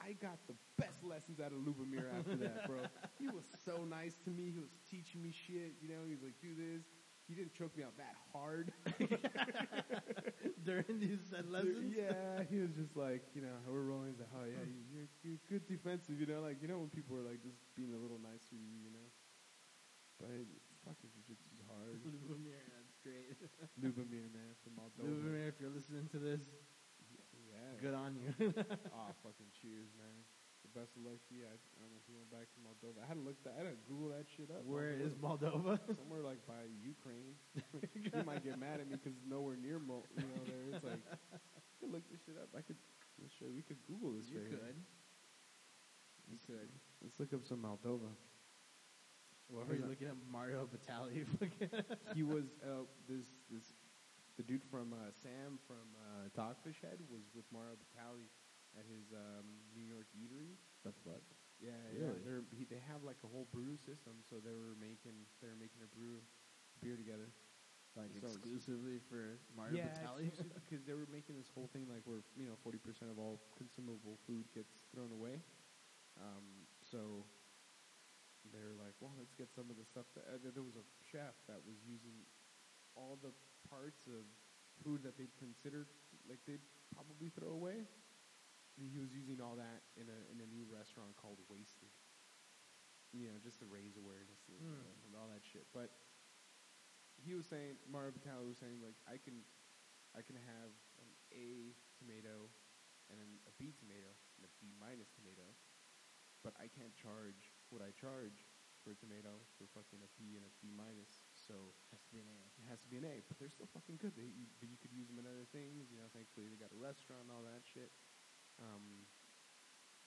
I got the best lessons out of Lubomir after that, bro. He was so nice to me. He was teaching me shit. You know, he was like, "Do this." He didn't choke me out that hard. (laughs) (laughs) During these lessons? Yeah, he was just like, you know, we're rolling. He's like, oh yeah, you- you're, you're good defensive, you know, like you know when people are like just being a little nicer to you, you know. But fucking jiu-jitsu's hard. (laughs) Lubomir, that's great. Lubomir, man, from Moldova. Lubomir, if you're listening to this, Yeah. good on you. oh, fucking cheers, man. The best of luck to you. I, I don't know if you went back to Moldova. I had to look that. I had to Google that shit up. Where is Moldova? Moldova? (laughs) Somewhere like by Ukraine. (laughs) you might get mad at me because nowhere near Mo. You know, there it's like I could look this shit up. I could. Let's show. We could Google this. You right here. could. You could. Let's look up some Moldova. What Were were you you looking at? Mario Batali? (laughs) he was uh, this this the dude from uh, Sam from uh, Dogfish Head was with Mario Batali at his um, New York eatery. That's what. Yeah, Really? yeah. They're, he, they have like a whole brew system, so they were making they were making a brew beer together. Like So- exclusively for Mario yeah, Batali? because they were making this whole thing like where you know forty percent of all consumable food gets thrown away. Um, so they're like, well, let's get some of the stuff. That, uh, there was a chef that was using all the parts of food that they'd considered like they'd probably throw away. He was using all that in a in a new restaurant called Wasted. You know, just to raise awareness and, Mm. and all that shit. But he was saying, Mario Batali was saying, like, I can, I can have an A tomato and an, a B tomato and a B minus tomato, but I can't charge what I charge for a tomato for fucking a B and a B minus. So it Has to be an A. it has to be an A, but they're still fucking good. They, you, but you could use them in other things. You know, thankfully they got a restaurant and all that shit. Um,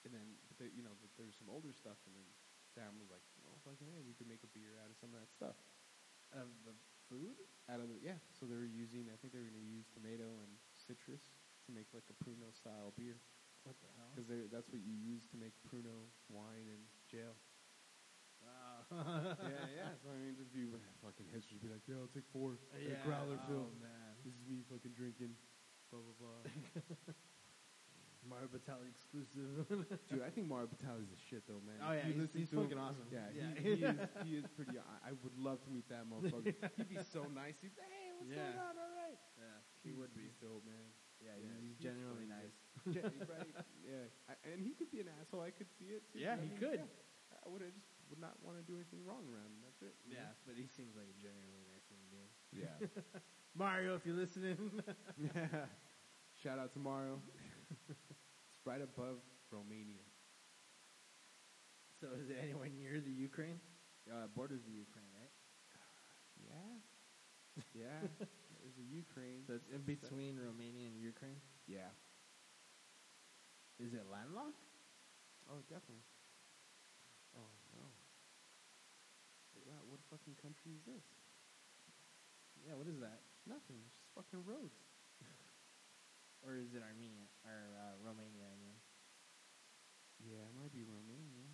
and then, but they, you know, but there's some older stuff, and then Sam was like, "Oh, fucking hey, we could make a beer out of some of that stuff." Of the food? Out of the yeah, so they were using. I think they were going to use tomato and citrus to make like a Pruno style beer What the hell? because that's what you use to make Pruno wine in jail. Wow. yeah, yeah. So I mean, just be fucking history. Be like, "Yeah, I'll take four. yeah. Growler oh, fill. man. This is me fucking drinking." Blah blah blah. (laughs) Mario Batali exclusive. (laughs) Dude, I think Mario Batali's the shit though, man. Oh, yeah, he's- he's fucking awesome. Yeah, Yeah. He, he is. (laughs) He is pretty. I, I would love to meet that motherfucker. He'd be so nice. He'd be, hey, what's Yeah. going on? All right. yeah, he would be. Dope, man. Yeah, Yeah, he's, he's genuinely fucking nice. Gen- right? Yeah. I, and he could be an asshole. I could see it. Too. Yeah, I he mean, could. yeah. I would have just would not want to do anything wrong around him. That's it. you Yeah, but he seems like a genuinely nice human being. Yeah. (laughs) Mario, if you're listening. Yeah. Shout out to Mario. Right above Romania. so is it anywhere near the Ukraine? Uh, borders the Ukraine, right? Yeah. Yeah. (laughs) There's a Ukraine. So it's in between Romania and Ukraine. Yeah. Is it landlocked? Oh, definitely. Oh no. Wow, what fucking country is this? Yeah, what is that? Nothing. It's just fucking roads. (laughs) Or is it Armenia or uh, Romania? Yeah, it might be Romania.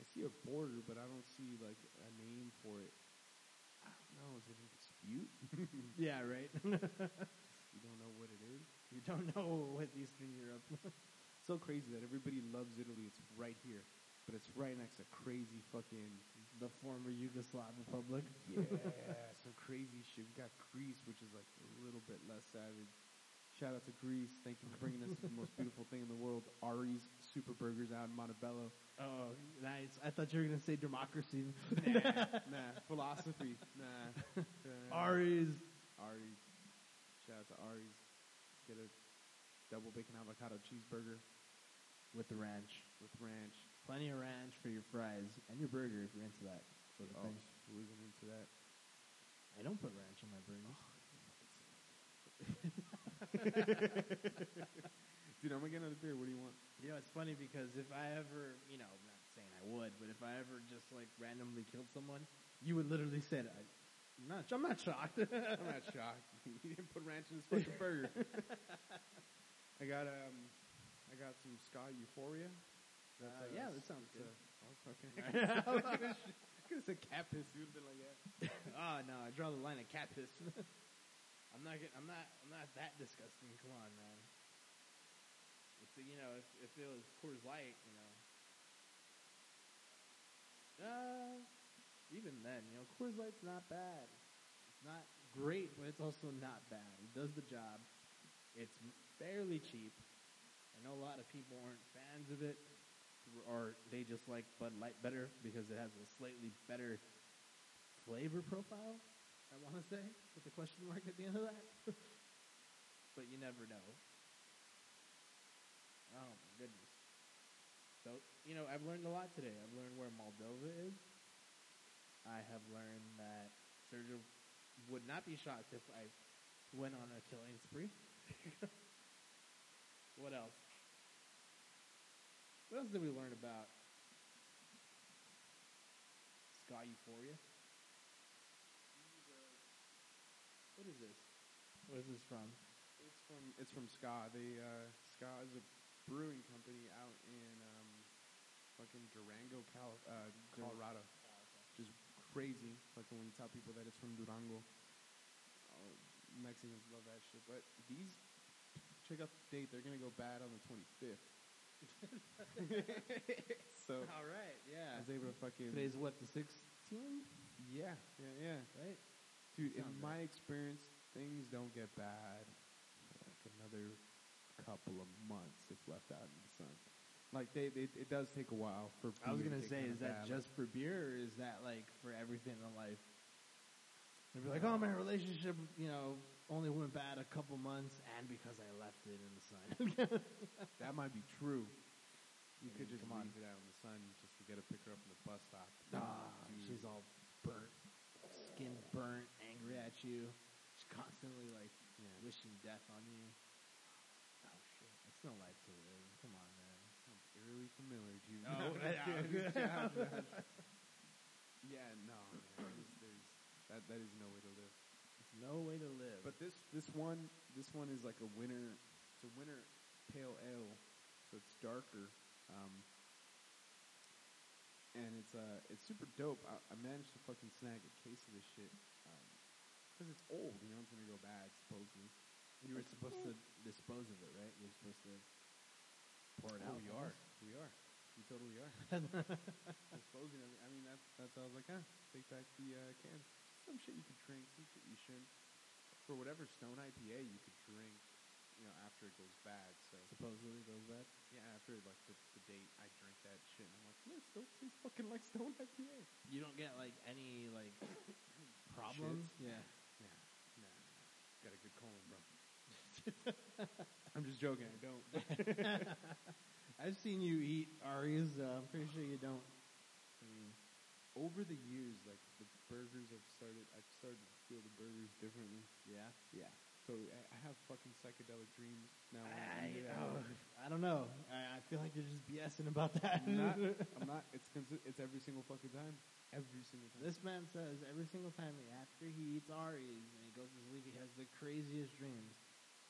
I see a border, but I don't see like a name for it. I don't know. Is it in dispute? (laughs) yeah, right. (laughs) you don't know what it is. you don't know what Eastern Europe. (laughs) so crazy that everybody loves Italy. It's right here, but it's right next to crazy fucking the former Yugoslav Republic. yeah, some crazy shit. We got Greece, which is like a little bit less savage. Shout out to Greece. Thank you for bringing us the most beautiful thing in the world, Ari's Super Burgers out in Montebello. Oh, nice. I thought you were gonna say democracy. (laughs) nah, philosophy. Nah. Uh, Ari's. Ari's. Shout out to Ari's. Get a double bacon avocado cheeseburger with the ranch. with ranch. Plenty of ranch for your fries and your burger if you're into that sort of Oh, thing. isn't into that? I don't put ranch on my burgers. (laughs) Dude, I'm gonna get another beer. What do you want? You know, it's funny because if I ever, you know, I'm not saying I would, but if I ever just like randomly killed someone, you would literally say that. I'm not, I'm not shocked. (laughs) I'm not shocked. (laughs) he didn't put ranch in his fucking burger. (laughs) I got um, I got some Ska Euphoria. Uh, yeah, that sounds good. a- oh, okay. I was gonna, say cat piss. You'd have been like, yeah. oh no, I draw the line at cat piss. I'm not. Get, I'm not. I'm not that disgusting. Come on, man. It's you know, if if it was Coors Light, you know. Uh, even then, you know, Coors Light's not bad. It's not great, but it's also not bad. It does the job. It's fairly cheap. I know a lot of people aren't fans of it, or they just like Bud Light better because it has a slightly better flavor profile. I want to say with a question mark at the end of that, (laughs) but you never know. Oh my goodness! So you know, I've learned a lot today. I've learned where Moldova is. I have learned that Sergio would not be shocked if I went on a killing spree. (laughs) what else? What else did we learn about Ska Euphoria? What is this? What is this from? It's from it's from Ska. They uh, Ska is a brewing company out in um, fucking Durango, Cal- uh, Colorado. Which is crazy. Fucking when you tell people that it's from Durango, oh, Mexicans love that shit. But these, check out the date. They're gonna go bad on the 25th. (laughs) so All right, I yeah. was able to fucking Today's what the 16th, yeah yeah yeah. right? Dude, in my experience, things don't get bad like another couple of months if left out in the sun. Like they, they it does take a while for. I was gonna say, is that bad. just for beer, or is that like for everything in life? They'd be like, "Oh, my relationship, you know, only went bad a couple months, and because I left it in the sun." (laughs) that might be true. You I could mean, just come on. leave it out in the sun just to get a pick her up from the bus stop. ah, she's all burnt, skin burnt, angry at you. She's constantly like Yeah. wishing death on you. Oh shit, it's no life to live. Come on, man. Sounds eerily familiar, (laughs) (laughs) dude. Oh, (laughs) No, yeah. just yeah, no, man. There's, there's, that that is no way to live. It's no way to live. But this this one this one is like a winter. It's a winter pale ale, so it's darker. Um, and it's uh it's super dope. I, I managed to fucking snag a case of this shit because it's old. You know, it's gonna go bad supposedly. you were supposed to dispose of it, right? You're supposed to pour it Oh, out. we are. We are. We totally are. (laughs) Disposing of it. I mean, that's that's. I was like, huh? take back the uh, can. Some shit you could drink. Some shit you shouldn't. For whatever Stone IPA you could drink, you know, after it goes bad. So Supposedly goes bad. yeah, after like the, the date, I drink that shit, and I'm like, yeah, it still tastes fucking like Stone IPA. You don't get like any like (coughs) problems. shits. Yeah. Got a good colon, bro. (laughs) I'm just joking. I don't. (laughs) I've seen you eat Ari's. Uh, I'm pretty sure you don't. I mean, Over the years, like the burgers have started. I've started to feel the burgers differently. yeah. Yeah. So I, I have fucking psychedelic dreams now. I, oh, I don't know. I, I feel like you're just BSing about that. I'm not. (laughs) I'm not. It's consi- it's every single fucking time. Every single time. This man says every single time after he eats Ari's and he goes to sleep, he has the craziest dreams.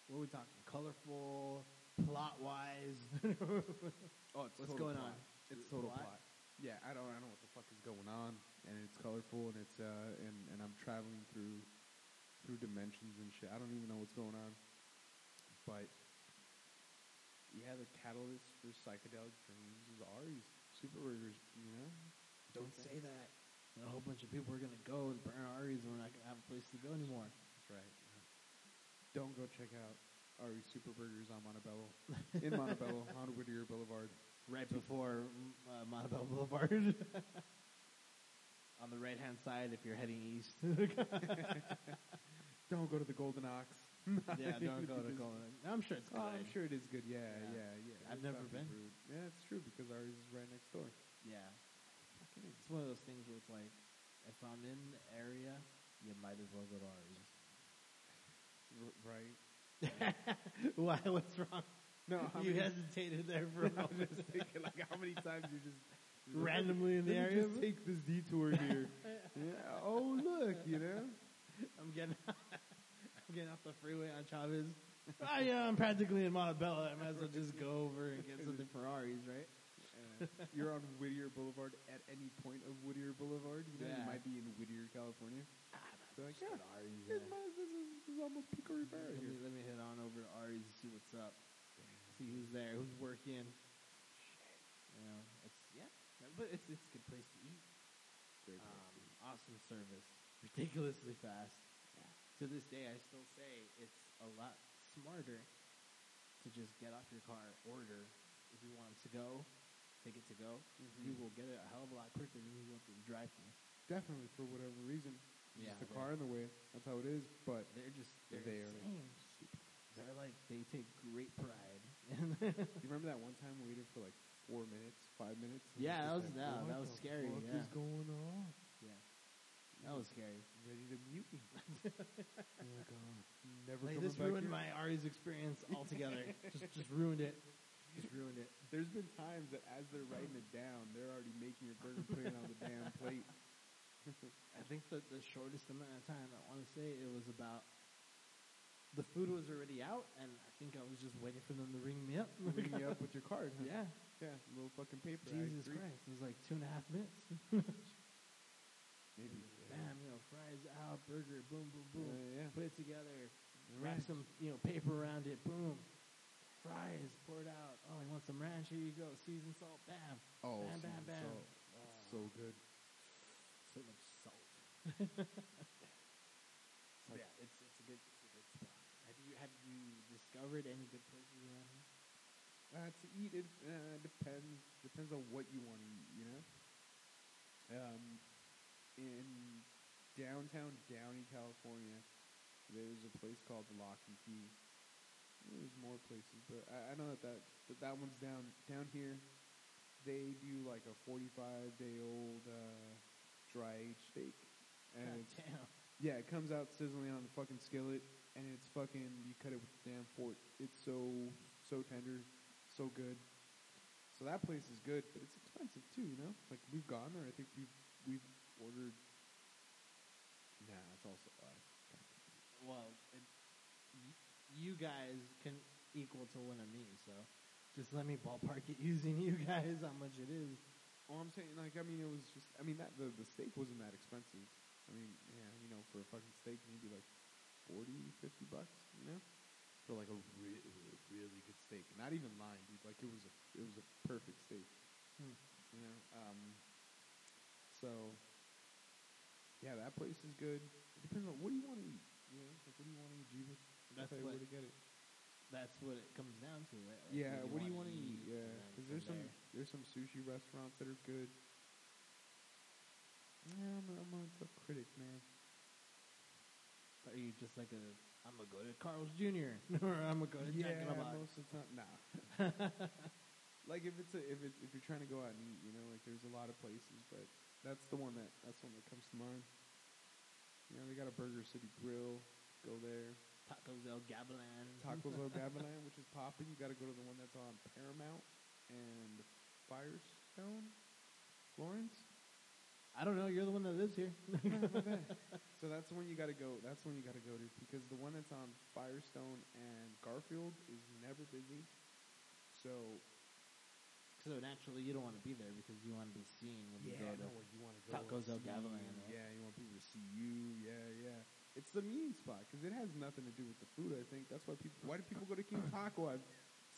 What are we talking? Colorful, plot wise. (laughs) oh, it's What's going plot. on? It's total plot? plot. Yeah, I don't. I don't know what the fuck is going on, and it's colorful, and it's uh, and and I'm traveling through through dimensions and shit. I don't even know what's going on, but yeah, the catalyst for psychedelic dreams is Ari's super burgers. You know, Don't say that. And a whole bunch of people are gonna go and burn Ari's, and we're not gonna have a place to go anymore. That's right. Don't go check out Ari's Super Burgers on Montebello, (laughs) in Montebello on Whittier Boulevard. Right before uh, Montebello Boulevard. (laughs) On the right hand side, if you're heading east. (laughs) Don't go to the Golden Ox. yeah, don't go to Because- Golden. I'm sure it's good. Oh, I'm sure it is good. Yeah, Yeah. yeah, yeah. I've It's never been. brewed. Yeah, it's true because ours is right next door. Yeah. It's one of those things where it's like, if I'm in the area, you might as well go to. R- right? (laughs) Why? What's wrong? No, you many- hesitated there for (laughs) a moment. just thinking like how many times you just (laughs) Randomly in the area? Just take this detour here. yeah. Oh look, you know. I'm getting, I'm getting off the freeway on Chavez. oh, uh, yeah, I'm practically in Montebello. I might as well just go over and get something for Ari's, right? Uh, (laughs) you're on Whittier Boulevard at any point of Whittier Boulevard. You know, you Yeah. might be in Whittier, California. So like, yeah, go to Ari's. this, Yeah. is- this, is, this is almost Pico Rivera Let me, here. let me head on over to Ari's and see what's up. See who's there, who's working. You know, it's yeah, but it's it's a good place to eat. Great Um, awesome service, ridiculously fast. To this day, I still say it's a lot smarter to just get off your car, order if you want to go, take it to go. Mhm. You will get it a hell of a lot quicker than you will through the drive-through. Definitely for whatever reason. Yeah, Just the car in the way. That's how it is. But They're just they're They are. They're like they take great pride. you remember that one time we waited for like four minutes, five minutes? Yeah, that was- like, what that was the scary, What yeah. is going on? yeah, that was scary. Ready to mute me? (laughs) oh my god! Never Like, this ruined here. my Ari's experience (laughs) altogether. just just ruined it. Just ruined it. There's been times that as they're writing it down, they're already making your burger, putting it on the damn plate. (laughs) I think that the shortest amount of time I want to say it was about. The food was already out, and I think I was just waiting for them to ring me up. Ring me up with your (laughs) card. Huh? yeah, yeah, little fucking paper. Jesus. Christ, it was like two and a half minutes. (laughs) Maybe. Bam, you know, fries out, burger, boom, boom, boom. Uh, yeah. Put it together, wrap some, you know, paper around it, boom. Fries, poured out. Oh, you want some ranch? Here you go. Seasoned salt, bam. Oh, bam, bam, bam. salt. Oh, So good. so much salt. (laughs) So yeah, it's it's a good it's a good spot. Have you have you discovered any good places around here? Uh, to eat it uh, depends depends on what you want to eat. You know. Um, in downtown Downey, California, there's a place called the Lock and Key. There's more places, but I, I know that, that that that one's down down here. They do like a 45 day old uh, dry aged steak, and God it's damn. yeah, it comes out sizzling on the fucking skillet, and it's fucking. You cut it with the damn fork. It's so so tender, so good. So that place is good, but it's expensive too. You know, like we've gone there. I think we've we've ordered. Nah, it's also uh, Well, it, you guys can equal to one of me, so just let me ballpark it (laughs) using you guys how much it is. Oh, I'm saying like I mean it was just I mean that the the steak wasn't that expensive. I mean yeah you know for a fucking steak maybe like 40, 50 bucks you know for like a really really good steak. Not even lying, dude. Like it was a it was a perfect steak. Hmm. You know um so yeah that place is good. It depends on what do you want to eat. You know like what do you want to eat, Jesus? I'll That's tell you what to get it. that's what it comes down to, right? Like, Yeah, what do you want eat? Yeah, because there's some there- there's some sushi restaurants that are good. Yeah, I'm a, I'm a tough critic, man. Are you just like a? I'm gonna go to Carl's Jr. (laughs) or I'm gonna go to Jack in the Box. most of the time, nah. (laughs) like if it's a, if it's if you're trying to go out and eat, you know, like there's a lot of places, but that's the one that that's the one that comes to mind. You know, they got a Burger City Grill. Go there. Tacos El Gavilan. Tacos El (laughs) Gavilan, which is popping. You got to go to the one that's on Paramount and Firestone, Florence. I don't know. You're the one that lives here. (laughs) (laughs) So that's the one you got to go. That's the one you got to go to because the one that's on Firestone and Garfield is never busy. So so naturally, you don't want to be there because you want to be seen when you go to. no, you want to go Tacos El Gavilan, right? Yeah, you want people to see you. Yeah, yeah. It's the mean spot because it has nothing to do with the food. I think that's why people. Why do people go to King Taco? I've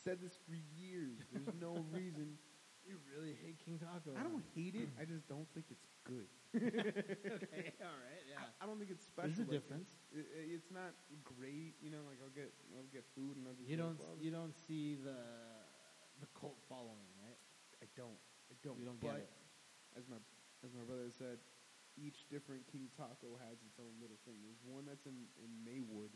said this for years. There's no (laughs) reason. You really hate King Taco. I don't hate it. I just don't think it's good. (laughs) okay, all right, yeah. I, I don't think it's special. There's a Like, difference. It, it- it's not great, you know. Like I'll get, I'll get food and I'll just You be don't. like, well, You don't see the the cult following, right? I don't. I don't. You don't but get it. as my as my brother said, each different King Taco has its own little thing. There's one that's in in Maywood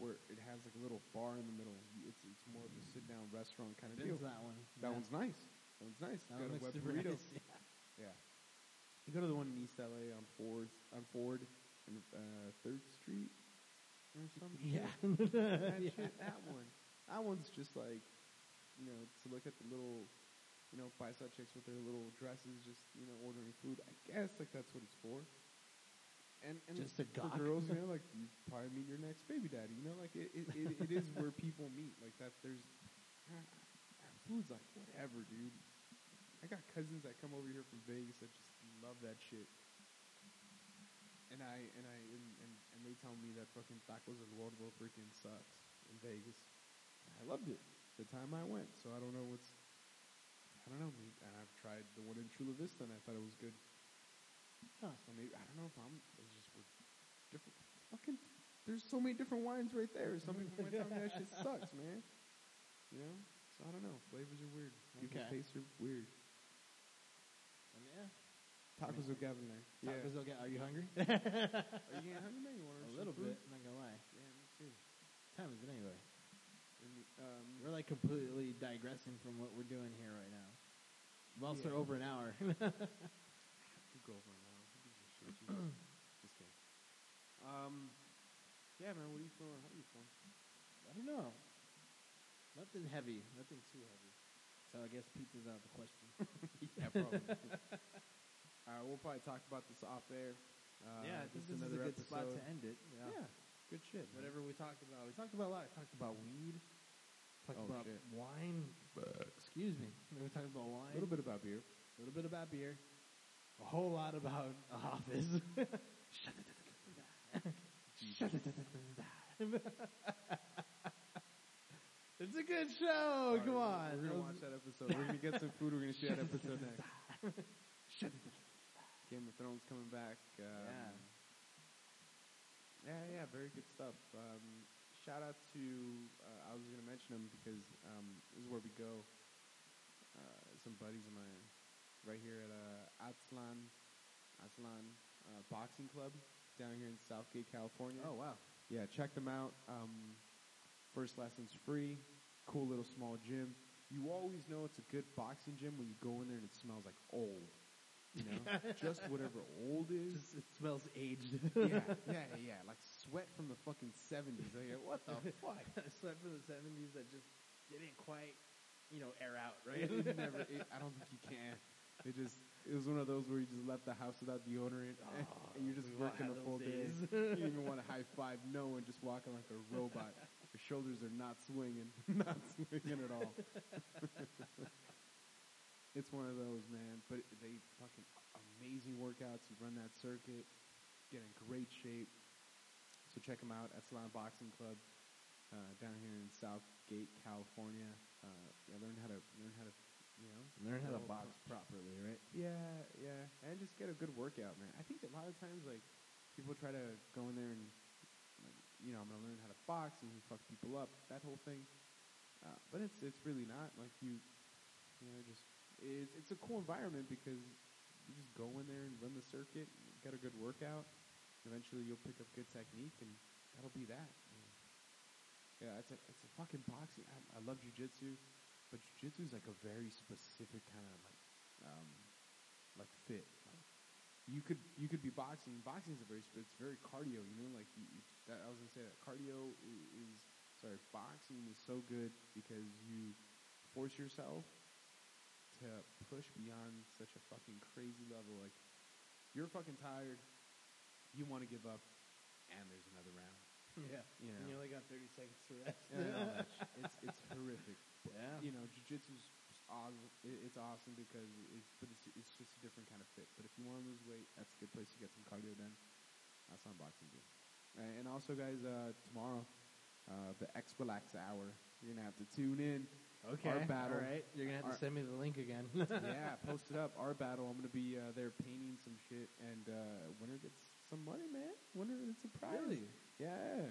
where it has like a little bar in the middle. It's it's more of a sit down restaurant kind of Been deal. to that one. That yeah. one's nice. That one's nice. That Got one a looks super burrito. nice. (laughs) Yeah. Yeah. You go to the one in East LA on Ford on Ford and uh, Third Street or something. (laughs) Yeah. (laughs) that Yeah. shit, that one. That one's just like, you know, to look at the little, you know, five-star chicks with their little dresses, just you know, ordering food. I guess like that's what it's for. And and Just a for gawk. girls, know, (laughs) like you probably meet your next baby daddy. You know, like it it, it, it is where people meet. Like that. There's uh, food's like whatever, dude. I got cousins that come over here from Vegas that just love that shit. And I and I and, and, and they tell me that fucking tacos El Gordo freaking sucks in Vegas. I loved it the time I went, so I don't know what's I don't know. Maybe, and I've tried the one in Chula Vista, and I thought it was good. Huh. So maybe I don't know if I'm it's just with different fucking. There's so many different wines right there. Some people might tell me that shit (laughs) sucks, man. You know, so I don't know. Flavors are weird. People's Okay. tastes are weird. Um, yeah. Tacos of Gavin there. Yeah. Tacos El Are you hungry? Are you getting hungry, man? (laughs) You want a little bit. Not gonna lie. Yeah, me too. What time is it anyway? Um, We're like completely digressing from what we're doing here right now. Also Yeah. over an hour. (laughs) go over now. Who gives a shit? Jesus. (clears throat) Just kidding. Um, yeah, man. What are you feeling? How are you feeling? I don't know. Nothing heavy. Nothing too heavy. So I guess pizza's out of the question. (laughs) yeah, probably. (laughs) All right, we'll probably talk about this off air. Uh, yeah, this, this is a another good spot to end it. know. Yeah, good shit. man. Whatever we talked about. We talked about a lot. We talked about weed. Talked Oh, about shit. wine. Excuse me. We talked about wine. A little bit about beer. A little bit about beer. A whole lot about (laughs) office. it's a good show. Come on. We're gonna watch that episode. We're gonna get some food. We're gonna see that episode next. (laughs) Game of Thrones coming back. Um, Yeah. Yeah, yeah, very good stuff. Um, shout out to uh, I was gonna mention him because um, this is where we go. Uh, some buddies of mine, right here at uh, Aztlan, Aztlan uh, Boxing Club down here in Southgate, California. Oh wow. Yeah, check them out. Um, first lessons free. Cool little small gym. You always know it's a good boxing gym when you go in there and it smells like old. You know, (laughs) just whatever old is. Just, it smells aged. yeah, yeah, yeah. Like sweat from the fucking seventies. Like, what the (laughs) fuck? (laughs) sweat from the seventies that just didn't quite, you know, air out, right? it never. It, I don't think you can. It just. It was one of those where you just left the house without deodorant, ah, and, Oh, and you're just working had the full those day. you didn't even want to high five no one, just walking like a robot. Your shoulders are not swinging, not swinging at all. It's one of those, man. But they fucking amazing workouts. You run that circuit, get in great shape. So check them out at Aztlan Boxing Club uh, down here in Southgate, California. Uh, yeah, learn how to learn how to, you know, Learn how to box properly, right? yeah, yeah, and just get a good workout, man. I think a lot of times, like, people try to go in there and, like, you know, I'm gonna learn how to box and fuck people up, that whole thing. Uh, but it's it's really not like you, you know, just it, it's a cool environment because you just go in there and run the circuit, get a good workout. Eventually, you'll pick up good technique, and that'll be that. Yeah, it's a it's a fucking boxing. I, I love jujitsu, but jujitsu is like a very specific kind of like um like fit. Like you could you could be boxing. Boxing is a very it's very cardio. You know, like you, that, I was gonna say that cardio is sorry. Boxing is so good because you force yourself to push beyond such a fucking crazy level. Like you're fucking tired, you want to give up, and there's another round. (laughs) Yeah. You And you only got 30 seconds to rest. Yeah, it's it's horrific. Yeah. You know, jujitsu's awesome. It, it's awesome because it's but it's it's just a different kind of fit. But if you want to lose weight, that's a good place to get some cardio done. That's what boxing. Right, and also, guys, uh, tomorrow, uh, the Expolax Hour. You're gonna have to tune in. Okay. Our battle. All right. You're going to have to Our- send me the link again. (laughs) yeah, post it up. Our battle. I'm gonna be uh, there painting some shit, and uh, winner gets some money, man. Winner gets a prize. Really? Yeah.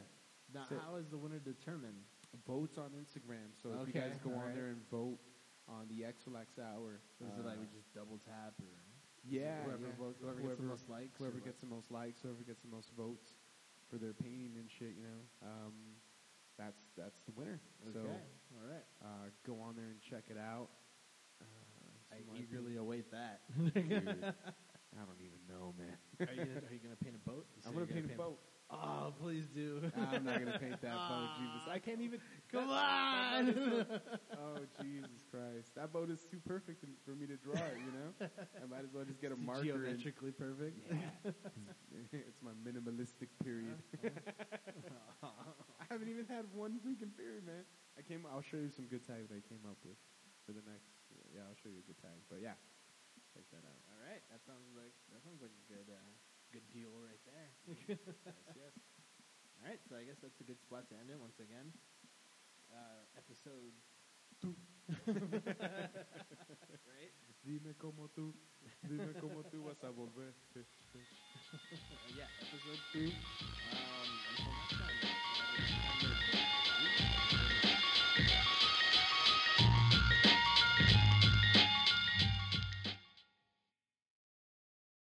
Now, So- how is the winner determined? Votes on Instagram. So if you guys go on alright. there and vote on the Exolax Hour, Is it like uh, we just double tap or yeah, whoever, yeah. vote- whoever, gets the most likes? whoever gets the most likes, whoever gets the most votes for their painting and shit, you know, um, that's that's the winner. Okay. So All right. uh, go on there and check it out. Uh, I eagerly await that. (laughs) Dude, (laughs) I don't even know, man. are you gonna, are you gonna paint a boat? I'm gonna you're paint a boat. Oh, please do. (laughs) I'm not gonna paint that boat, Jesus. I can't even. Come that- that is on. oh Jesus Christ! That boat is too perfect for me to draw it. You know, I might as well just get a marker. and- Geometrically perfect. Yeah. it's my minimalistic period. I haven't even had one freaking period, man. I came. I'll show you some good tags that I came up with for the next. Yeah, I'll show you a good tag. But yeah, check that out. All right, that sounds like that sounds like a good uh, good deal right there. (laughs) yes, yes. All right, so I guess that's a good spot to end it once again. Uh, episode two. (laughs) right? Dime como tú, dime como tú vas a volver. (laughs) Uh, yeah, episode two. Um, until next time.